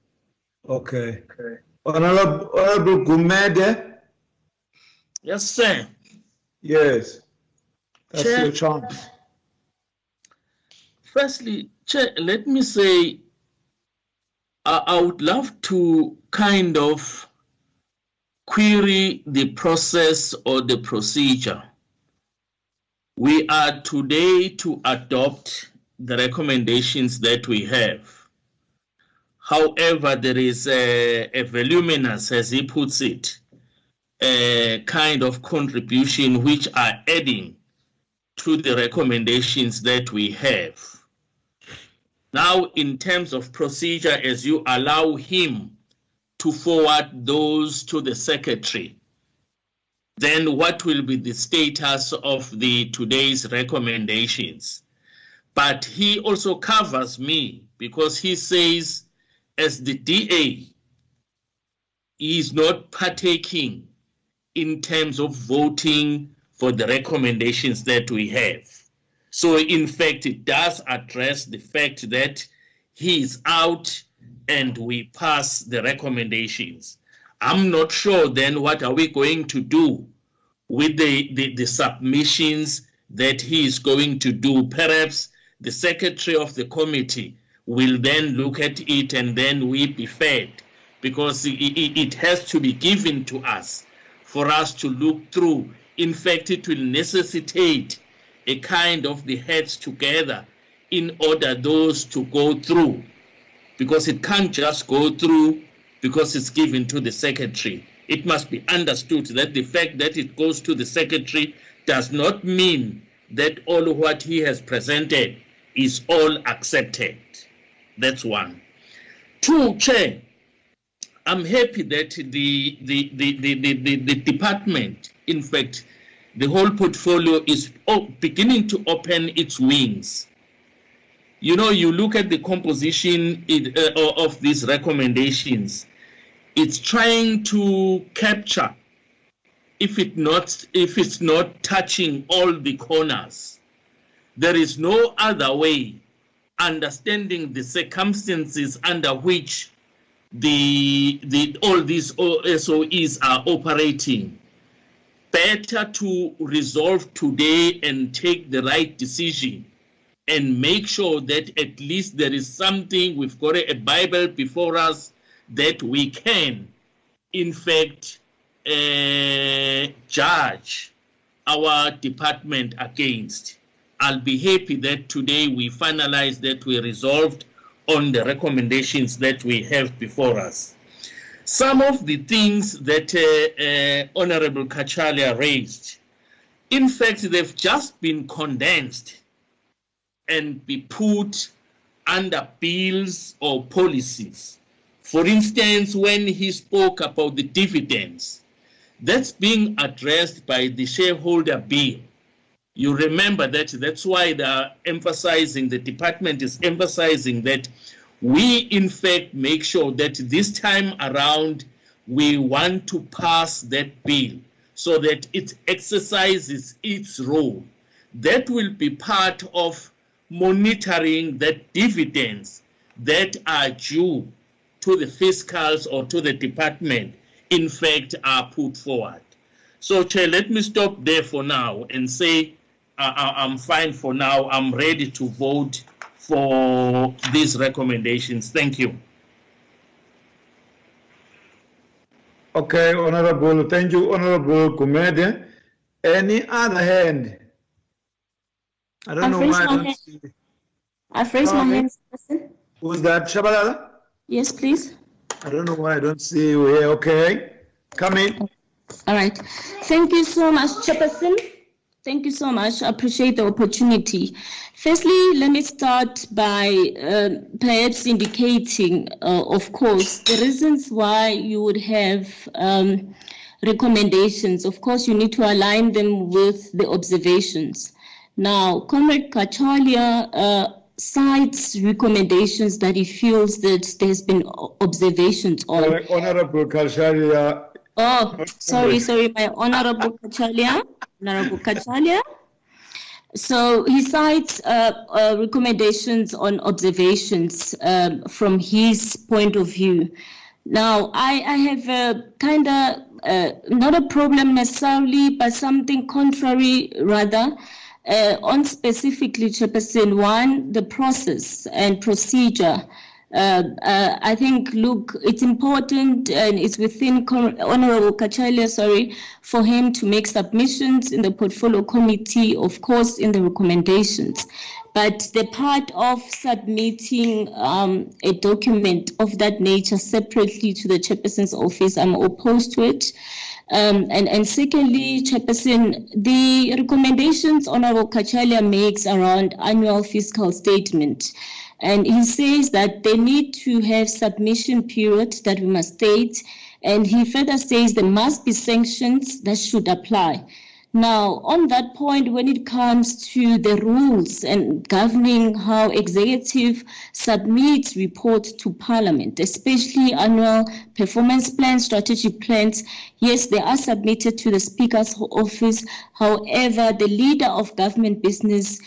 Okay. okay. Honorable, Honorable Gumede. Yes, sir. Yes. That's Chair, your chance. Firstly, Chair, let me say I, I would love to kind of query the process or the procedure. We are today to adopt the recommendations that we have. However, there is a, a voluminous, as he puts it, kind of contribution which are adding to the recommendations that we have. Now, in terms of procedure, as you allow him to forward those to the secretary. Then what will be the status of the today's recommendations? But he also covers me because he says as the DA, he is not partaking in terms of voting for the recommendations that we have. So in fact, it does address the fact that he is out and we pass the recommendations. I'm not sure then what are we going to do with the, the, the submissions that he is going to do. Perhaps the secretary of the committee will then look at it and then we be fed because it, it, has to be given to us for us to look through. In fact, it will necessitate a kind of the heads together in order those to go through because it can't just go through because it's given to the secretary. It must be understood that the fact that it goes to the secretary does not mean that all what he has presented is all accepted. That's one. Two, Chair, I'm happy that the, the, the, the, the, the, the department, in fact, the whole portfolio is beginning to open its wings you know, you look at the composition uh, of these recommendations, it's trying to capture, if it not, if it's not touching all the corners, there is no other way, understanding the circumstances under which the, the all these SOEs are operating. Better to resolve today and take the right decision and make sure that at least there is something, we've got a, Bible before us that we can, in fact, uh, judge our department against. I'll be happy that today we finalized that we resolved on the recommendations that we have before us. Some of the things that uh, uh, Honorable Cachalia raised, in fact, they've just been condensed and be put under bills or policies. For instance, when he spoke about the dividends, that's being addressed by the shareholder bill. You remember that that's why they're emphasizing, the department is emphasizing that we in fact make sure that this time around we want to pass that bill so that it exercises its role. That will be part of monitoring the dividends that are due to the fiscals or to the department, in fact, are put forward. So, Chair, let me stop there for now and say uh, uh, I'm fine for now. I'm ready to vote for these recommendations. Thank you. Okay, Honorable. Thank you, Honorable Gumede. Any other hand? I don't know why I don't see. I've raised my hand. Who's that? Shabalala? Yes, please. I don't know why I don't see you here. Okay. Come in. All right. Thank you so much, Chairperson. Thank you so much. I appreciate the opportunity. Firstly, let me start by uh, perhaps indicating, uh, of course, the reasons why you would have um, recommendations. Of course, you need to align them with the observations. Now, Comrade Cachalia uh, cites recommendations that he feels that there's been observations on. Honorable Kalsharia. Oh, sorry, sorry, my Honorable Cachalia. Honorable Cachalia. So he cites uh, uh, recommendations on observations um, from his point of view. Now, I, I have a kind of uh, not a problem necessarily, but something contrary rather. Uh, on specifically, Chairperson, one, the process and procedure. Uh, uh, I think, look, it's important and it's within Honorable Cachalia, sorry, for him to make submissions in the portfolio committee, of course, in the recommendations. But the part of submitting um, a document of that nature separately to the chairperson's office, I'm opposed to it. Um, and, and secondly, Chairperson, the recommendations Honorable Cachalia makes around annual fiscal statement. And he says that they need to have submission period that we must state. And he further says there must be sanctions that should apply. Now, on that point, when it comes to the rules and governing how executive submits reports to Parliament, especially annual performance plans, strategic plans, yes, they are submitted to the Speaker's office. However, the leader of government business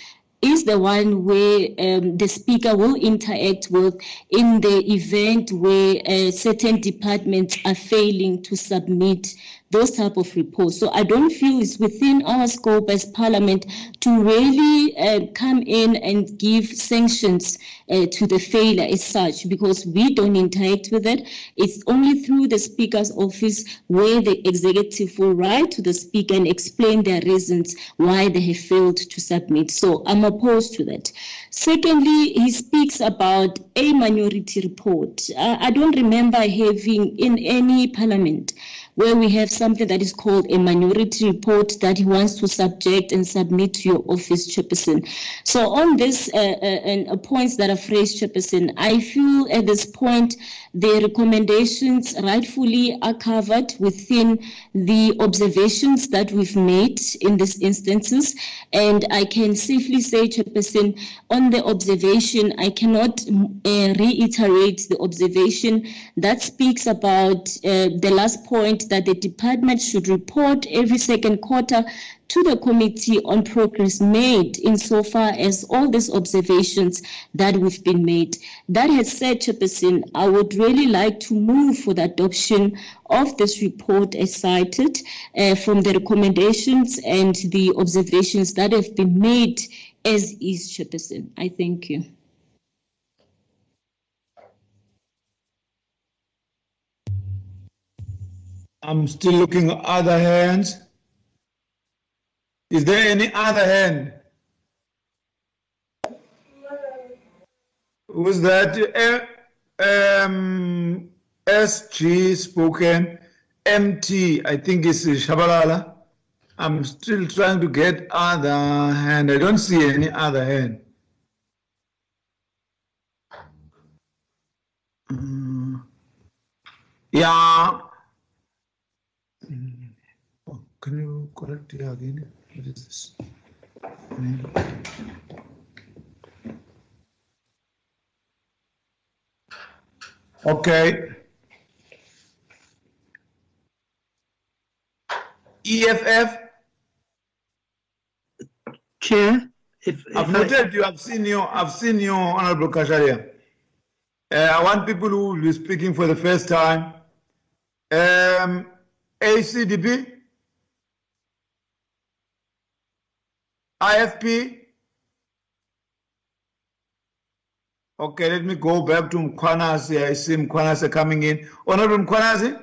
is the one where um, the speaker will interact with in the event where uh, certain departments are failing to submit those type of reports. So I don't feel it's within our scope as Parliament to really uh, come in and give sanctions uh, to the failure as such because we don't interact with it. It's only through the Speaker's office where the executive will write to the Speaker and explain their reasons why they have failed to submit. So I'm opposed to that. Secondly, he speaks about a minority report. Uh, I don't remember having in any Parliament where we have something that is called a minority report that he wants to subject and submit to your office, Chairperson. So on this uh, uh, uh, points that are raised, Chairperson, I feel at this point the recommendations rightfully are covered within the observations that we've made in these instances. And I can safely say, Chairperson, on the observation, I cannot uh, reiterate the observation that speaks about uh, the last point that the department should report every second quarter to the committee on progress made insofar as all these observations that we've been made. That has said, Chairperson, I would really like to move for the adoption of this report as cited uh, from the recommendations and the observations that have been made as is, Chairperson. I thank you. I'm still looking at other hands. Is there any other hand? Who's that uh, um, SG spoken? MT, I think it's Shabalala. I'm still trying to get other hand. I don't see any other hand. Um, yeah. Can you correct it again? What is this? Okay. EFF. Chair, if, if I've noted you. I've seen you. I've seen you, Honorable Kasharia. Uh, I want people who will be speaking for the first time. Um, ACDP. IFP. Okay, let me go back to Mkwanazi. I see Mkwanazi coming in. Honorable Mkwanazi.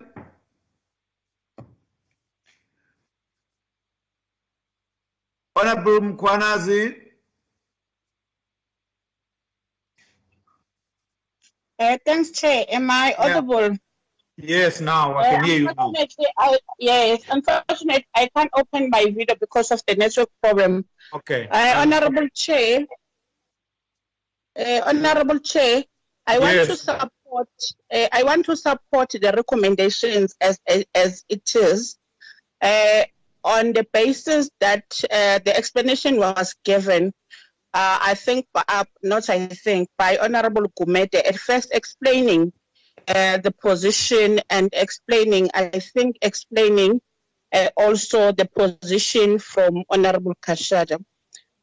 Honorable Mkwanazi. Uh, thanks, Chair. Am I audible? Yes, now I can Uh, hear you now. I, yes, unfortunately, I can't open my video because of the network problem. Okay. Uh, Honorable Chair, uh, Honorable Chair, I want to support. Uh, I want to support the recommendations as as, as it is, uh, on the basis that uh, the explanation was given. Uh, I think, uh, not I think, by Honorable Gumede at first explaining uh, the position and explaining, I think, explaining uh, also the position from Honorable Kashada.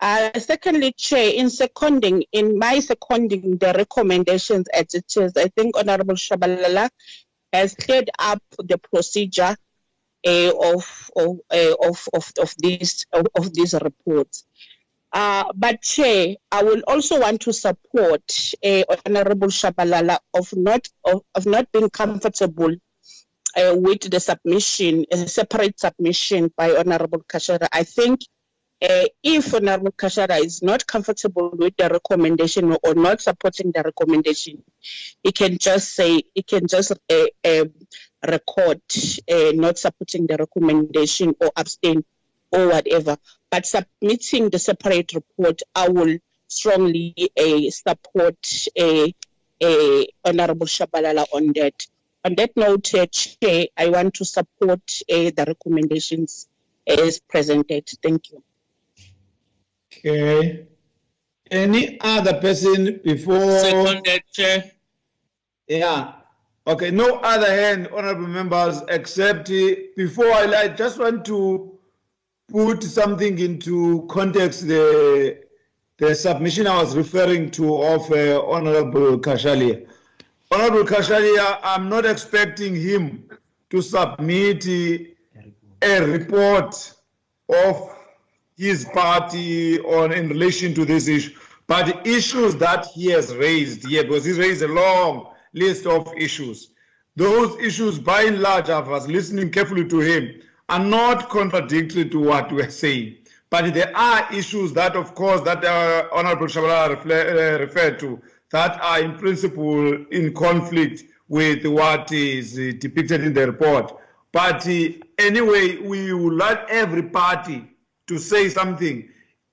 Uh, secondly, Chair, in seconding, in my seconding the recommendations as it is, I think Honorable Shabalala has cleared up the procedure uh, of, of, uh, of, of, of, these, of, of these reports. Uh, but Chair, I will also want to support uh, Honorable Shabalala of not of, of not being comfortable uh, with the submission, a separate submission by Honorable Kashara. I think uh, if Honorable Kashara is not comfortable with the recommendation or, or not supporting the recommendation, he can just say he can just uh, uh, record not supporting the recommendation or abstain or whatever. But submitting the separate report, I will strongly support Honorable Shabalala on that. On that note, uh, Chair, I want to support uh, the recommendations as presented. Thank you. Okay. Any other person before? Seconded, Chair. Yeah. Okay. No other hand, honorable members, except uh, before I, I just want to put something into context. The the submission I was referring to of uh, Honorable Cachalia. Honorable Cachalia, I'm not expecting him to submit a report of his party on in relation to this issue, but the issues that he has raised here, because he's raised a long list of issues. Those issues, by and large, I was listening carefully to him, are not contradictory to what we're saying. But there are issues that, of course, that uh, Honorable Shabala refle- uh, referred to that are in principle in conflict with what is depicted in the report. But uh, anyway, we would like every party to say something.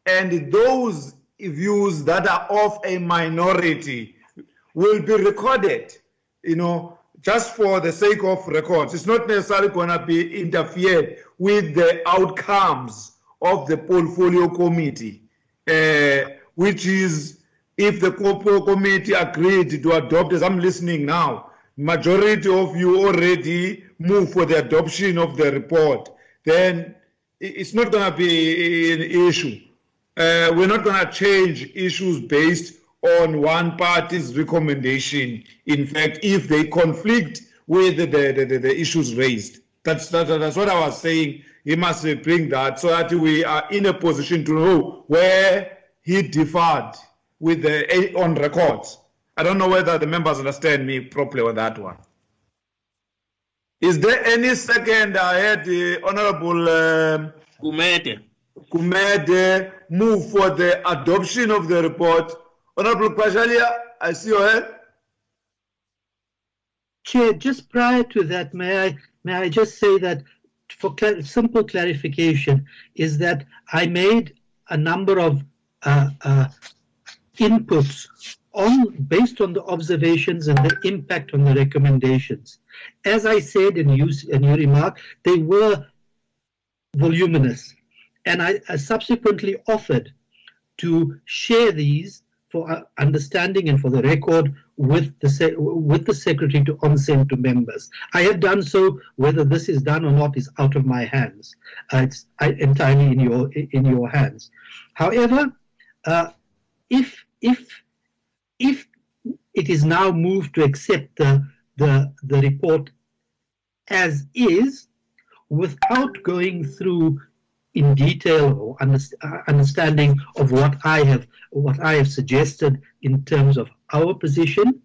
And those views that are of a minority will be recorded, you know, just for the sake of records. It's not necessarily going to be interfered with the outcomes of the portfolio committee, uh, which is if the corporate committee agreed to adopt, as I'm listening now, majority of you already move for the adoption of the report, then it's not going to be an issue. Uh, we're not going to change issues based on one party's recommendation. In fact, if they conflict with the, the, the, the issues raised. That's, that, that's what I was saying. He must bring that so that we are in a position to know where he differed with the on records. I don't know whether the members understand me properly on that one. Is there any second I had the Honorable um, Gumede. Kumede move for the adoption of the report? Honorable Kwashalia, I see your hand. Chair, just prior to that, may I may I just say that for cl- simple clarification is that I made a number of uh, uh, inputs on based on the observations and the impact on the recommendations. As I said in you in your remark, they were voluminous, and I, I subsequently offered to share these for uh, understanding and for the record with the with the secretary to on send to members. I have done so. Whether this is done or not is out of my hands. Uh, it's I, entirely in your in your hands. However, uh, if if if it is now moved to accept the the the report as is, without going through in detail or uh, understanding of what I have what I have suggested in terms of our position,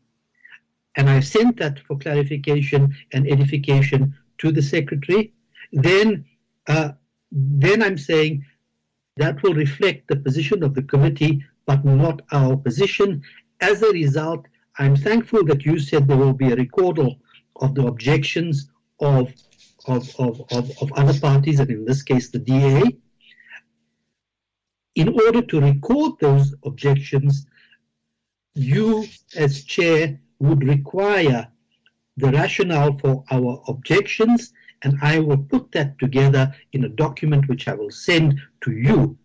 and I've sent that for clarification and edification to the secretary. Then, uh, then I'm saying that will reflect the position of the committee, but not our position. As a result, I'm thankful that you said there will be a recordal of the objections of, of, of, of, of other parties, and in this case, the DA. In order to record those objections, you as chair would require the rationale for our objections, and I will put that together in a document which I will send to you.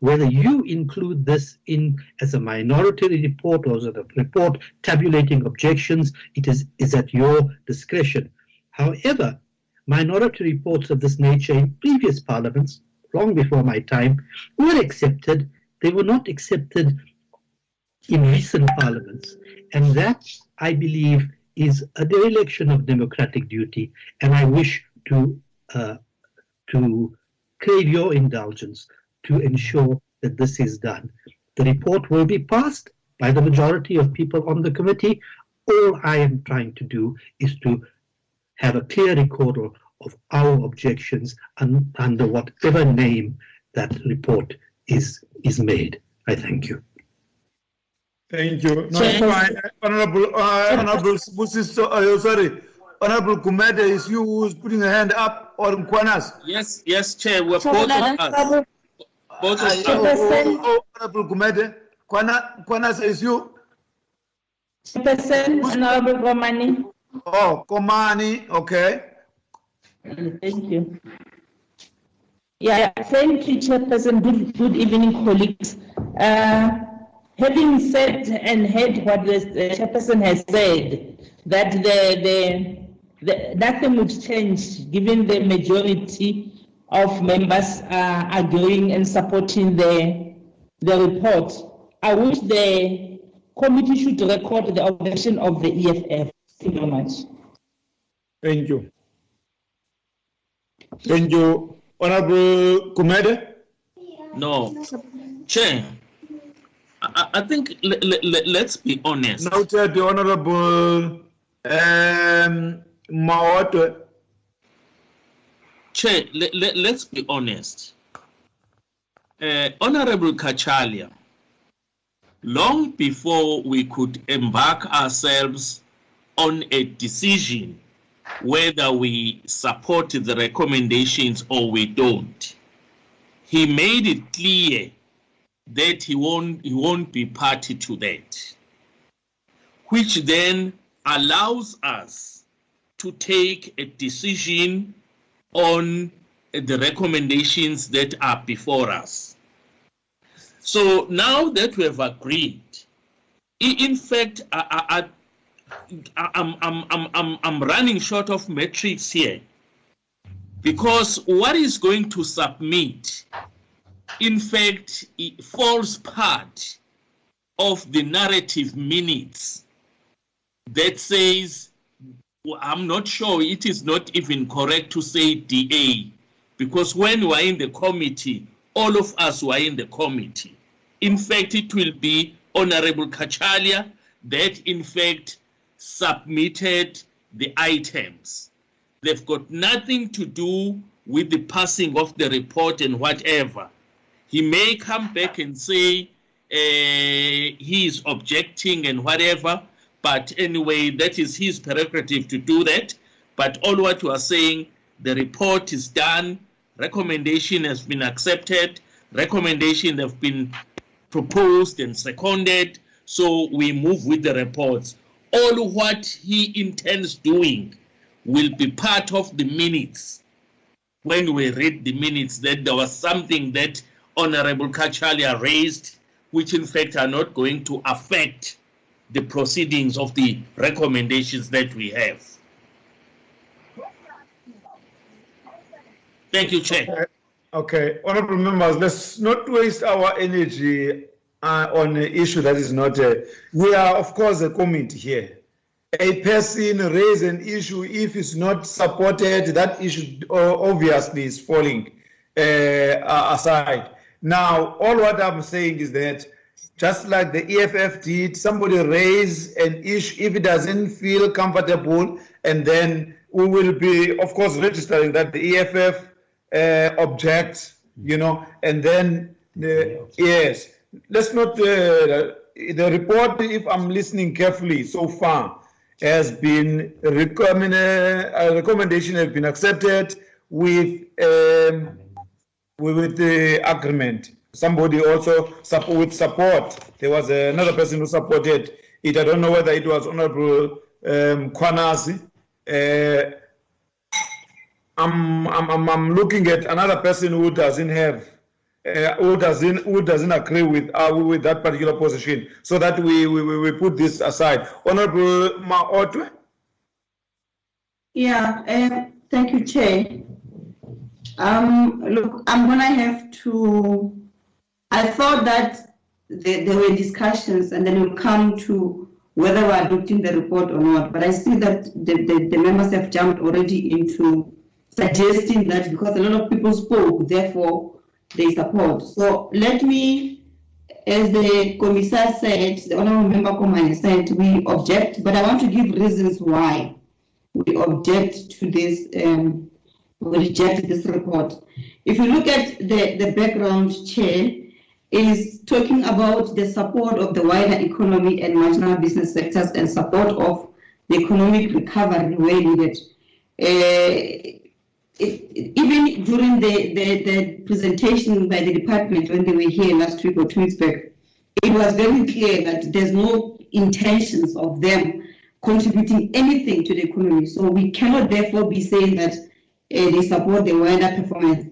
Whether you include this in as a minority report or as a report tabulating objections, it is, is at your discretion. However, minority reports of this nature in previous parliaments, long before my time, were accepted. They were not accepted in recent parliaments. And that, I believe, is a dereliction of democratic duty. And I wish to, uh, to crave your indulgence to ensure that this is done. The report will be passed by the majority of people on the committee. All I am trying to do is to have a clear record of our objections un, under whatever name that report is, is made. I thank you. Thank you. No, fine. Honorable, uh, Honorable Busisto, uh, sorry, Honorable Gumede, is you who's putting a hand up or Mkwanas? Yes, yes, Chair, we're both of us. Both of Uh, oh, oh, oh, Honorable Gumede, Kwana, Kwanas is you? Chairperson, Honorable Romani. Oh, Komani, okay. Thank you. Yeah, thank you, Chairperson. Good, good evening, colleagues. Uh, having said and heard what the the Chairperson has said, that the, the, the, nothing would change given the majority of members uh, agreeing and supporting the, the report. I wish the committee should record the objection of the EFF. Thank you very much. Thank you. Thank you. Honorable Gumede? No, Chair, I, I I think let, let, let's be honest. Noted the Honorable um, Maotwe. Chair, let, let, let's be honest. Uh, Honorable Cachalia, long before we could embark ourselves on a decision whether we support the recommendations or we don't, he made it clear that he won't, he won't be party to that, which then allows us to take a decision on the recommendations that are before us. So now that we have agreed, in fact, I, I, I'm, I'm, I'm, I'm, running short of metrics here because what is going to submit, in fact, it falls part of the narrative minutes that says I'm not sure it is not even correct to say DA because when we are in the committee, all of us were in the committee. In fact, it will be Honorable Cachalia that, in fact, submitted the items. They've got nothing to do with the passing of the report and whatever. He may come back and say uh, he is objecting and whatever, but anyway, that is his prerogative to do that. But all what we are saying, the report is done, recommendation has been accepted, recommendation have been proposed and seconded, so we move with the reports. All what he intends doing will be part of the minutes. When we read the minutes, that there was something that Honorable Cachalia raised, which in fact are not going to affect the proceedings of the recommendations that we have. Thank you, Chair. Okay, honorable members, let's not waste our energy uh, on an issue that is not. Uh, we are, of course, a committee here. A person raise an issue if it's not supported, that issue uh, obviously is falling uh, aside. Now, all what I'm saying is that just like the EFF did, somebody raise an issue if it doesn't feel comfortable, and then we will be, of course, registering that the EFF uh, objects, you know, and then, uh, yes, let's not uh, the report, if I'm listening carefully so far, has been recommend, a recommendation has been accepted with um, with the agreement. Somebody also support, with support. There was another person who supported it. I don't know whether it was Honorable um, Kwanasi. Uh, I'm, I'm, I'm looking at another person who doesn't have uh, who doesn't who doesn't agree with uh, with that particular position, so that we we, we put this aside. Honorable Maotwe. Yeah, uh, thank you, Chair. Um, look, I'm gonna have to. I thought that there, there were discussions, and then we'll come to whether we're adopting the report or not. But I see that the, the, the members have jumped already into suggesting that because a lot of people spoke, therefore they support. So let me, as the Commissar said, the Honorable Member Komane said, we object, but I want to give reasons why we object to this, um, we reject this report. If you look at the, the background chair, is talking about the support of the wider economy and marginal business sectors and support of the economic recovery where needed. Uh, it, even during the, the, the, presentation by the department when they were here last week or two weeks back, it was very clear that there's no intentions of them contributing anything to the economy. So we cannot therefore be saying that uh, they support the wider performance.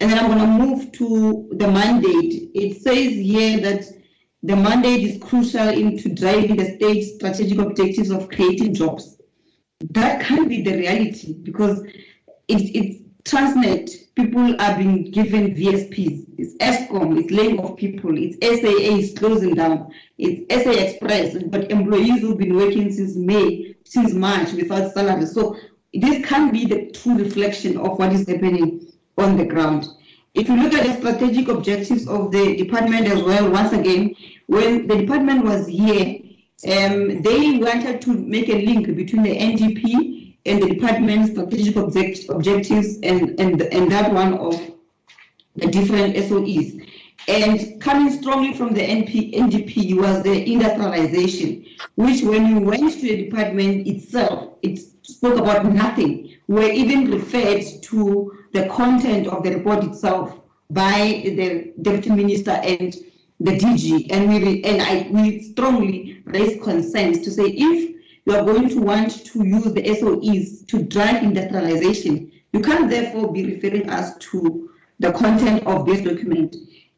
And then I'm going to move to the mandate. It says here that the mandate is crucial into driving the state's strategic objectives of creating jobs. That can't be the reality because it's, it's Transnet, people are being given VSPs. It's Eskom, it's laying off people. It's SAA is closing down. It's SA Express, but employees who've been working since May, since March without salary. So this can't be the true reflection of what is happening on the ground. If you look at the strategic objectives of the department as well, once again, when the department was here, um, they wanted to make a link between the NDP and the department's strategic object, objectives and, and, and that one of the different SOEs. And coming strongly from the NP, NDP was the industrialization, which when you went to the department itself, it spoke about nothing. We're even referred to the content of the report itself by the deputy minister and the DG, and we and I we strongly raise concerns to say if you are going to want to use the SOEs to drive industrialization. You can't therefore be referring us to the content of this document.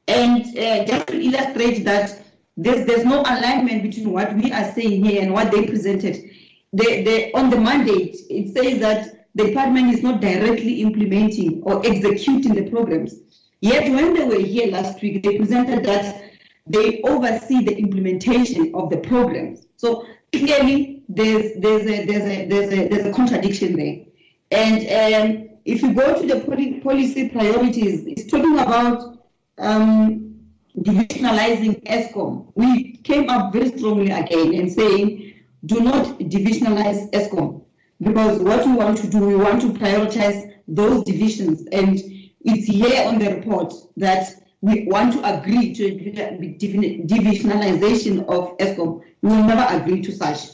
And uh, just to illustrate that there's, there's no alignment between what we are saying here and what they presented. The, the, on the mandate, it says that the department is not directly implementing or executing the programs. Yet when they were here last week, they presented that they oversee the implementation of the programs. So clearly there's there's a there's a there's a there's a contradiction there. And um, if you go to the policy priorities, it's talking about um, divisionalizing Eskom. We came up very strongly again and saying, do not divisionalize Eskom because what we want to do, we want to prioritize those divisions. And it's here on the report that we want to agree to a divisionalization of Eskom. We will never agree to such.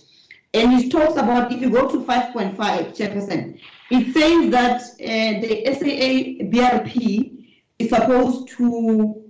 And it talks about if you go to 5.5 chairperson, it says that uh, the SAA BRP is supposed to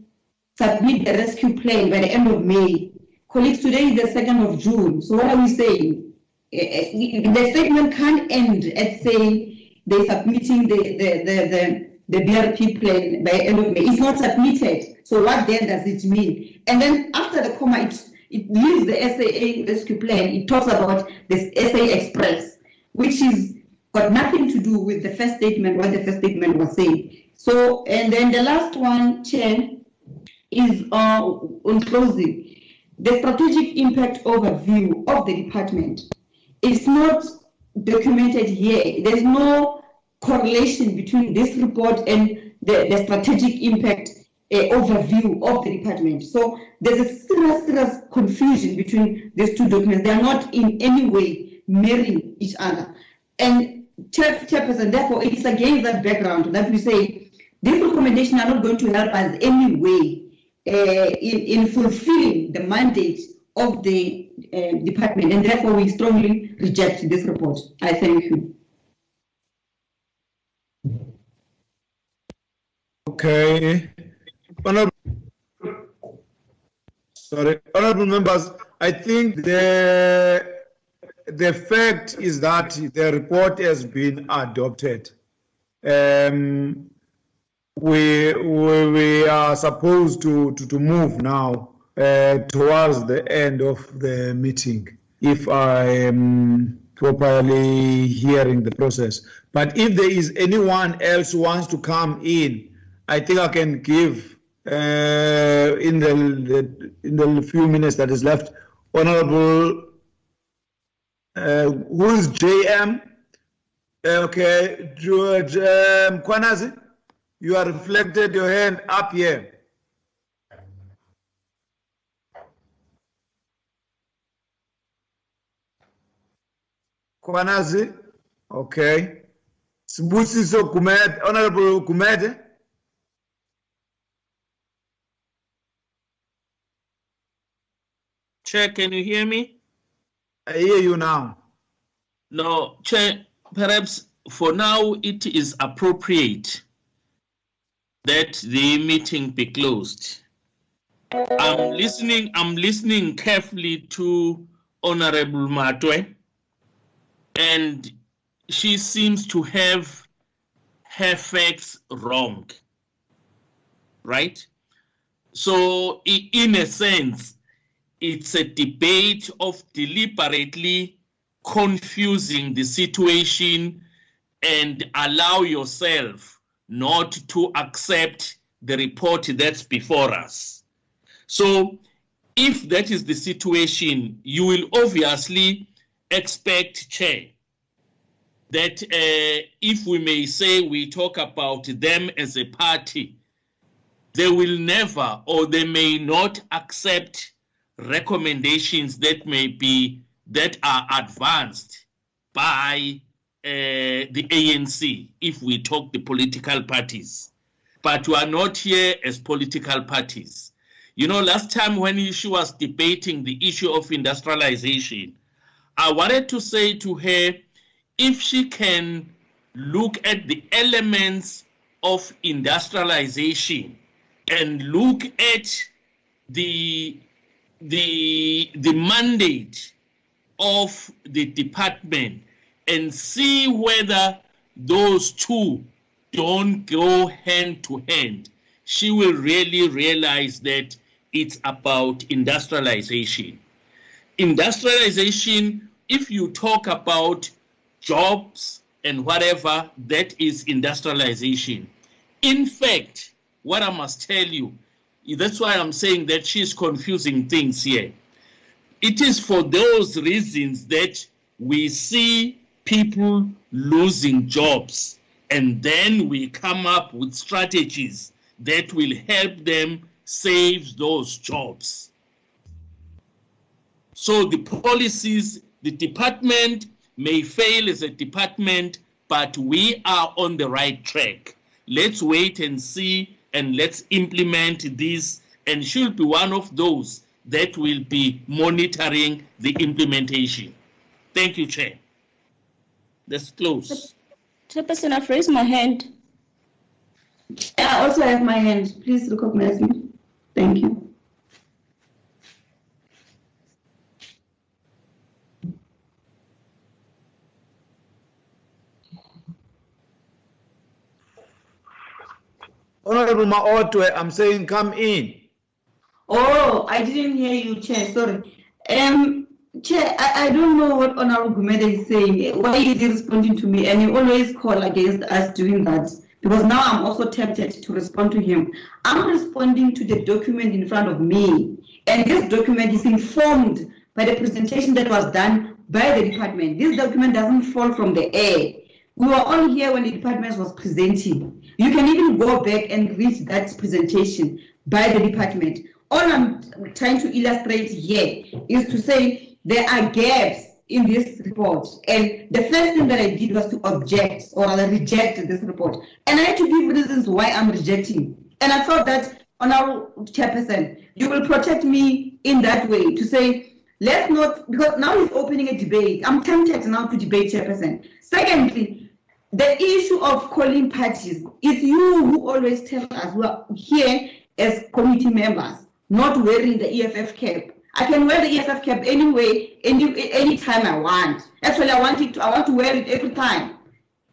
submit the rescue plan by the end of May. Colleagues, today is the 2nd of June. So what are we saying? Uh, the statement can't end at saying they're submitting the, the, the, the, the BRP plan by end of May. It's not submitted. So what then does it mean? And then after the comma, it it leaves the SAA rescue plan. It talks about this SA Express, which is got nothing to do with the first statement, what the first statement was saying. So, and then the last one, Chair, is uh, on closing. The strategic impact overview of the department is not documented here. There's no correlation between this report and the, the strategic impact uh, overview of the department. So there's a serious, serious confusion between these two documents. They are not in any way mirroring each other. And Chair, Chairperson, therefore, it is against that background that we say these recommendations are not going to help us any way uh, in, in fulfilling the mandate of the uh, department, and therefore we strongly reject this report. I thank you. Okay. Honorable, sorry, honorable members, I think the the fact is that the report has been adopted. Um, we, we, we are supposed to, to, to move now uh, towards the end of the meeting, if I am properly hearing the process. But if there is anyone else who wants to come in, I think I can give uh, in the, the in the few minutes that is left, Honorable, uh, who is JM? Okay, George um, Kwanazi, you are reflected your hand up here. Kwanazi, okay. Sibusiso Gumede, Honorable Gumede. Chair, can you hear me? I hear you now. No, Chair, perhaps for now it is appropriate that the meeting be closed. I'm listening, I'm listening carefully to Honorable Maotwe, and she seems to have her facts wrong. Right? So, in a sense, it's a debate of deliberately confusing the situation and allow yourself not to accept the report that's before us. So, if that is the situation, you will obviously expect, Chair, that uh, if we may say we talk about them as a party, they will never or they may not accept recommendations that may be that are advanced by uh, the ANC if we talk the political parties. But we are not here as political parties. You know last time when she was debating the issue of industrialization i wanted to say to her if she can look at the elements of industrialization and look at the the the mandate of the department and see whether those two don't go hand to hand she will really realize that it's about industrialization. Industrialization if you talk about jobs and whatever that is industrialization in fact what i must tell you that's why I'm saying that she's confusing things here. It is for those reasons that we see people losing jobs, and then we come up with strategies that will help them save those jobs. So the policies, the department may fail as a department, but we are on the right track. Let's wait and see and let's implement this and should be one of those that will be monitoring the implementation. Thank you, Chair. Let's close. Chairperson, I've raised my hand. I also have my hand. Please recognize me. Thank you. Honorable Maotwe, I'm saying come in. Oh, I didn't hear you, Chair. Sorry. Um, Chair, I, I don't know what Honorable Gumede is saying. Why is he responding to me? And he always call against us doing that. Because now I'm also tempted to respond to him. I'm responding to the document in front of me. And this document is informed by the presentation that was done by the department. This document doesn't fall from the air. We were all here when the department was presenting. You can even go back and read that presentation by the department. All I'm trying to illustrate here is to say there are gaps in this report. And the first thing that I did was to object or rather reject this report. And I had to give reasons why I'm rejecting. And I thought that on our chairperson, you will protect me in that way to say, let's not, because now he's opening a debate. I'm tempted now to debate Chairperson. Secondly, the issue of calling parties, it's you who always tell us we are here as committee members, not wearing the EFF cap. I can wear the EFF cap anyway, any anytime I want. Actually, I want it to, I want to wear it every time.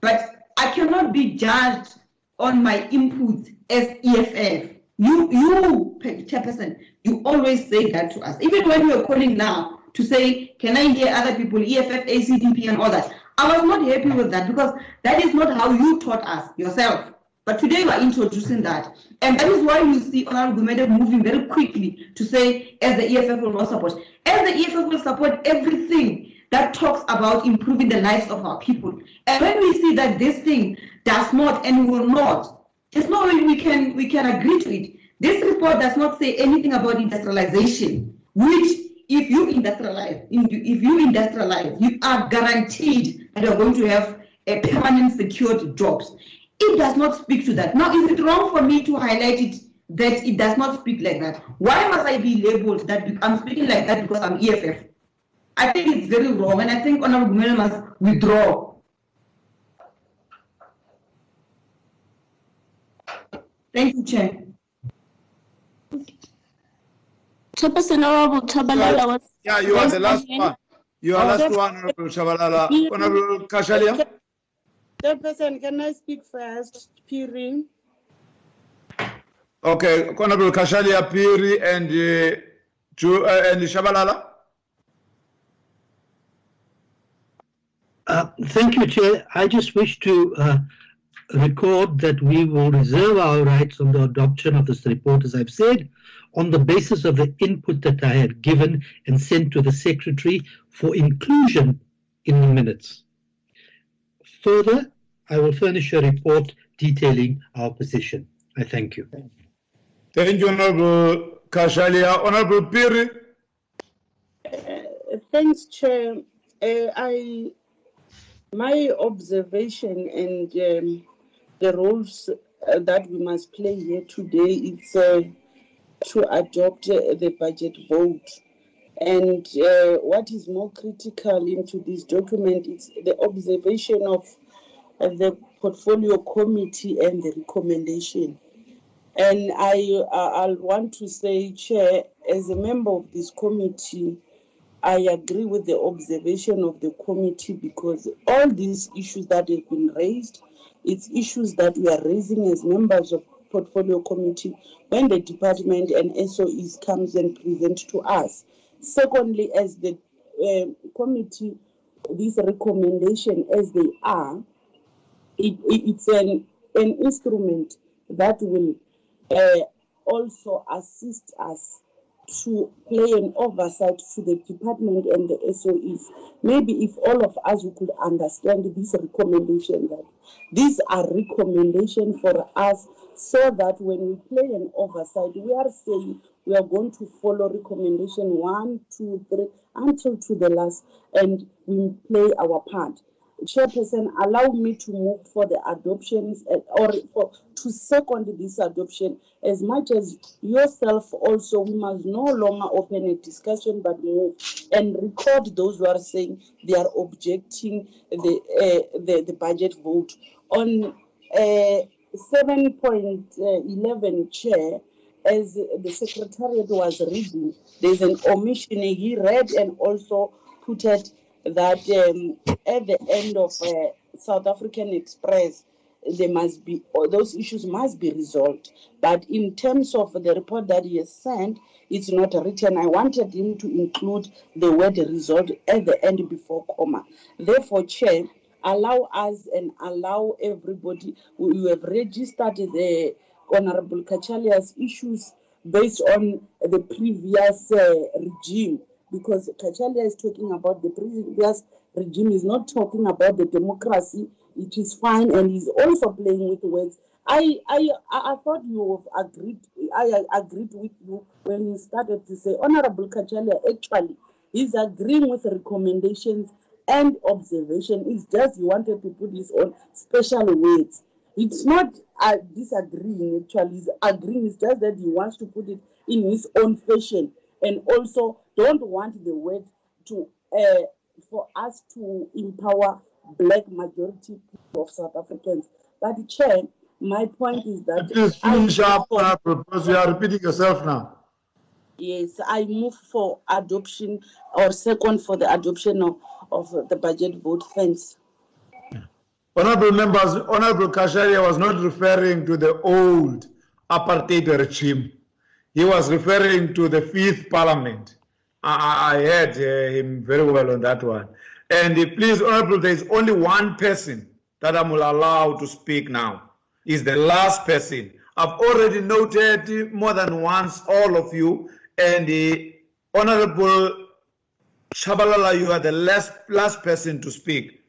But I cannot be judged on my input as EFF. You, you, Chairperson, you always say that to us. Even when you're calling now to say, can I hear other people, EFF, ACDP, and all that? I was not happy with that because that is not how you taught us yourself. But today you are introducing that. And that is why you see Honorable Gumede moving very quickly to say, as the EFF will not support. As the EFF will support everything that talks about improving the lives of our people. And when we see that this thing does not and will not, there's no way we can we can agree to it. This report does not say anything about industrialization, which if you industrialize, if you industrialize, you are guaranteed that you're going to have a permanent secured jobs. It does not speak to that. Now, is it wrong for me to highlight it that it does not speak like that? Why must I be labeled that I'm speaking like that because I'm EFF? I think it's very wrong, and I think Honorable Gumede must withdraw. Thank you, Chair. Chairperson Honorable Chabalala was. Yeah, you are the last one. You are last one, Honorable Chabalala. Honorable Cachalia. Chairperson, can I speak first? Piri. Okay, Honorable Cachalia, Piri, and uh, Ju, uh, and Shabalala. Uh, thank you, Chair. I just wish to uh, record that we will reserve our rights on the adoption of this report, as I've said, on the basis of the input that I had given and sent to the Secretary for inclusion in the minutes. Further, I will furnish a report detailing our position. I thank you. Thank you, Honorable Cachalia. Honorable Piri. Uh, thanks, Chair. Uh, I my observation and um, the roles uh, that we must play here today is uh, to adopt the budget vote. And uh, what is more critical into this document is the observation of uh, the portfolio committee and the recommendation. And I, I want to say, Chair, as a member of this committee, I agree with the observation of the committee because all these issues that have been raised, it's issues that we are raising as members of portfolio committee when the department and SOEs comes and present to us. Secondly, as the uh, committee, this recommendation as they are, it, it, it's an, an instrument that will uh, also assist us to play an oversight to the department and the SOEs. Maybe if all of us could understand this recommendation that these are recommendations for us so that when we play an oversight, we are saying we are going to follow recommendation one, two, three, until to the last, and we play our part. Chairperson, allow me to move for the adoptions uh, or for, to second this adoption as much as yourself also we must no longer open a discussion but move and record those who are saying they are objecting the uh, the, the budget vote on uh, 7.11 chair as the secretariat was reading there's an omission he read and also put it that um, at the end of uh, South African Express, there must be those issues must be resolved. But in terms of the report that he has sent, it's not written. I wanted him to include the word resolved at the end before comma. Therefore, Chair, allow us and allow everybody. We have registered the Honorable Cachalia's issues based on the previous uh, regime because Cachalia is talking about the previous regime, is not talking about the democracy. It is fine, and he's also playing with words. I, I, I thought you agreed. I, I agreed with you when you started to say, Honorable Cachalia, actually, is agreeing with the recommendations and observation. It's just he wanted to put his own special words. It's not uh, disagreeing, actually, he's agreeing. It's just that he wants to put it in his own fashion and also don't want the word to uh, for us to empower black majority of South Africans. But Chair, my point is that Please finish up, for- uh, because you are repeating yourself now. Yes, I move for adoption or second for the adoption of, of the budget vote. Thanks. Honorable members, Honorable Cachalia was not referring to the old apartheid regime. He was referring to the fifth parliament. I, I heard uh, him very well on that one. And uh, please, Honorable, there is only one person that I will allow to speak now. Is the last person. I've already noted uh, more than once all of you, and the Honorable Shabalala, you are the last last person to speak.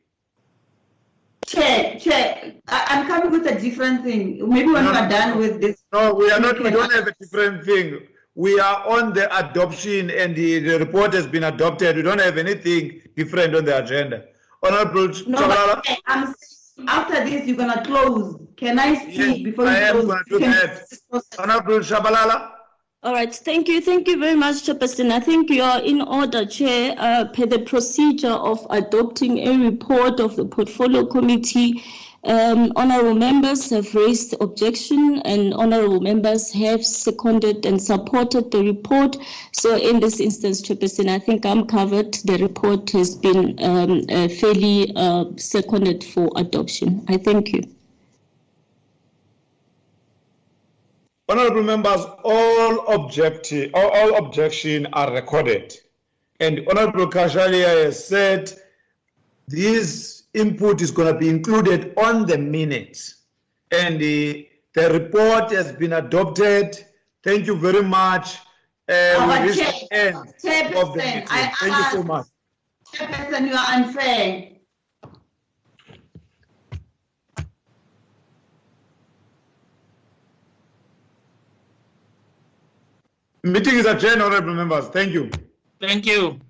Chair, Chair, I, I'm coming with a different thing. Maybe when No, we are no, done with this. No, we are not, we don't have a different thing. We are on the adoption and the, the report has been adopted. We don't have anything different on the agenda. Honorable No, Chabalala, but I'm, after this, you're gonna close. Can I speak Yes, before I you am close? gonna do that. Honorable Shabalala, All right, thank you, thank you very much, Chairperson. I think you are in order, Chair, uh, per the procedure of adopting a report of the Portfolio Committee. Um, honorable members have raised objection and honorable members have seconded and supported the report. So in this instance, Chairperson, I think I'm covered. The report has been um, uh, fairly uh, seconded for adoption. I thank you. Honorable members, all object, all, all objection are recorded. And Honorable Cachalia has said this input is going to be included on the minutes. And the, the report has been adopted. Thank you very much. Uh, Our we reach chair- the end of the Chairperson, meeting. I Thank you so much. Chairperson, you are unfair. Meeting is adjourned, honorable members. Thank you. Thank you.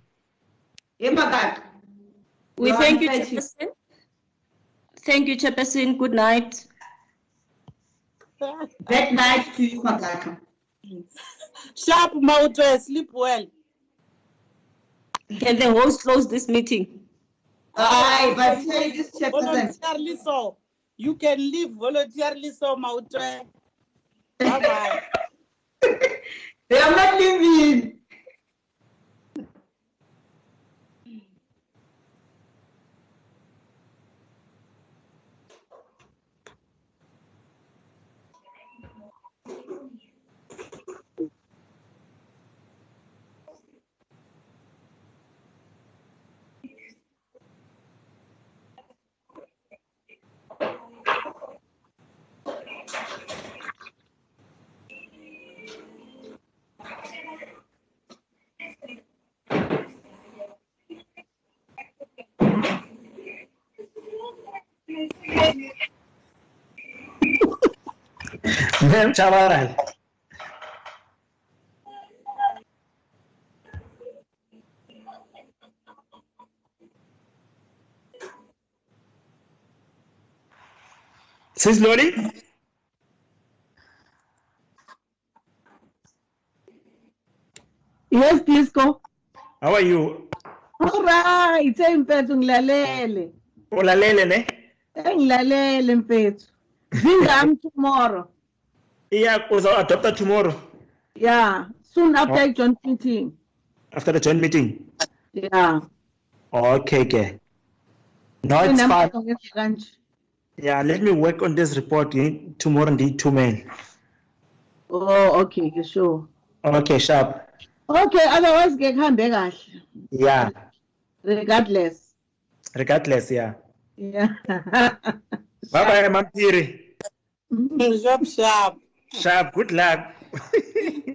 Imakak. We You are thank you, unfair, Chairperson. Thank you, Chairperson. Good night. That night to you, Magaka. Sharp mouth, sleep well. Can the host close this meeting? Uh, Aye, but say this chairperson. Voluntarily so. You can leave voluntarily so, mouth. Bye bye. They are not leaving. Ma'am Chawaran. Sis Lori? Yes, please go. How are you? All right, hey mfethu ngilalele. Ulalele ne? Engilalele mfethu. Zingam tomorrow. Yeah, uzo adopted tomorrow Yeah, soon after Oh. joint meeting. after the joint meeting. Yeah. Okay, okay. No, it's fine. Inamhlo ngenza kanje. Yeah, let me work on this report tomorrow indeed two mail. Oh, okay, ke sure. Okay, sharp. Okay, otherwise ke kuhambe kahle. Yeah, Regardless. regardless, yeah. Yeah. Bye bye, Mampiri. Sharp, sharp. Sharp, good luck.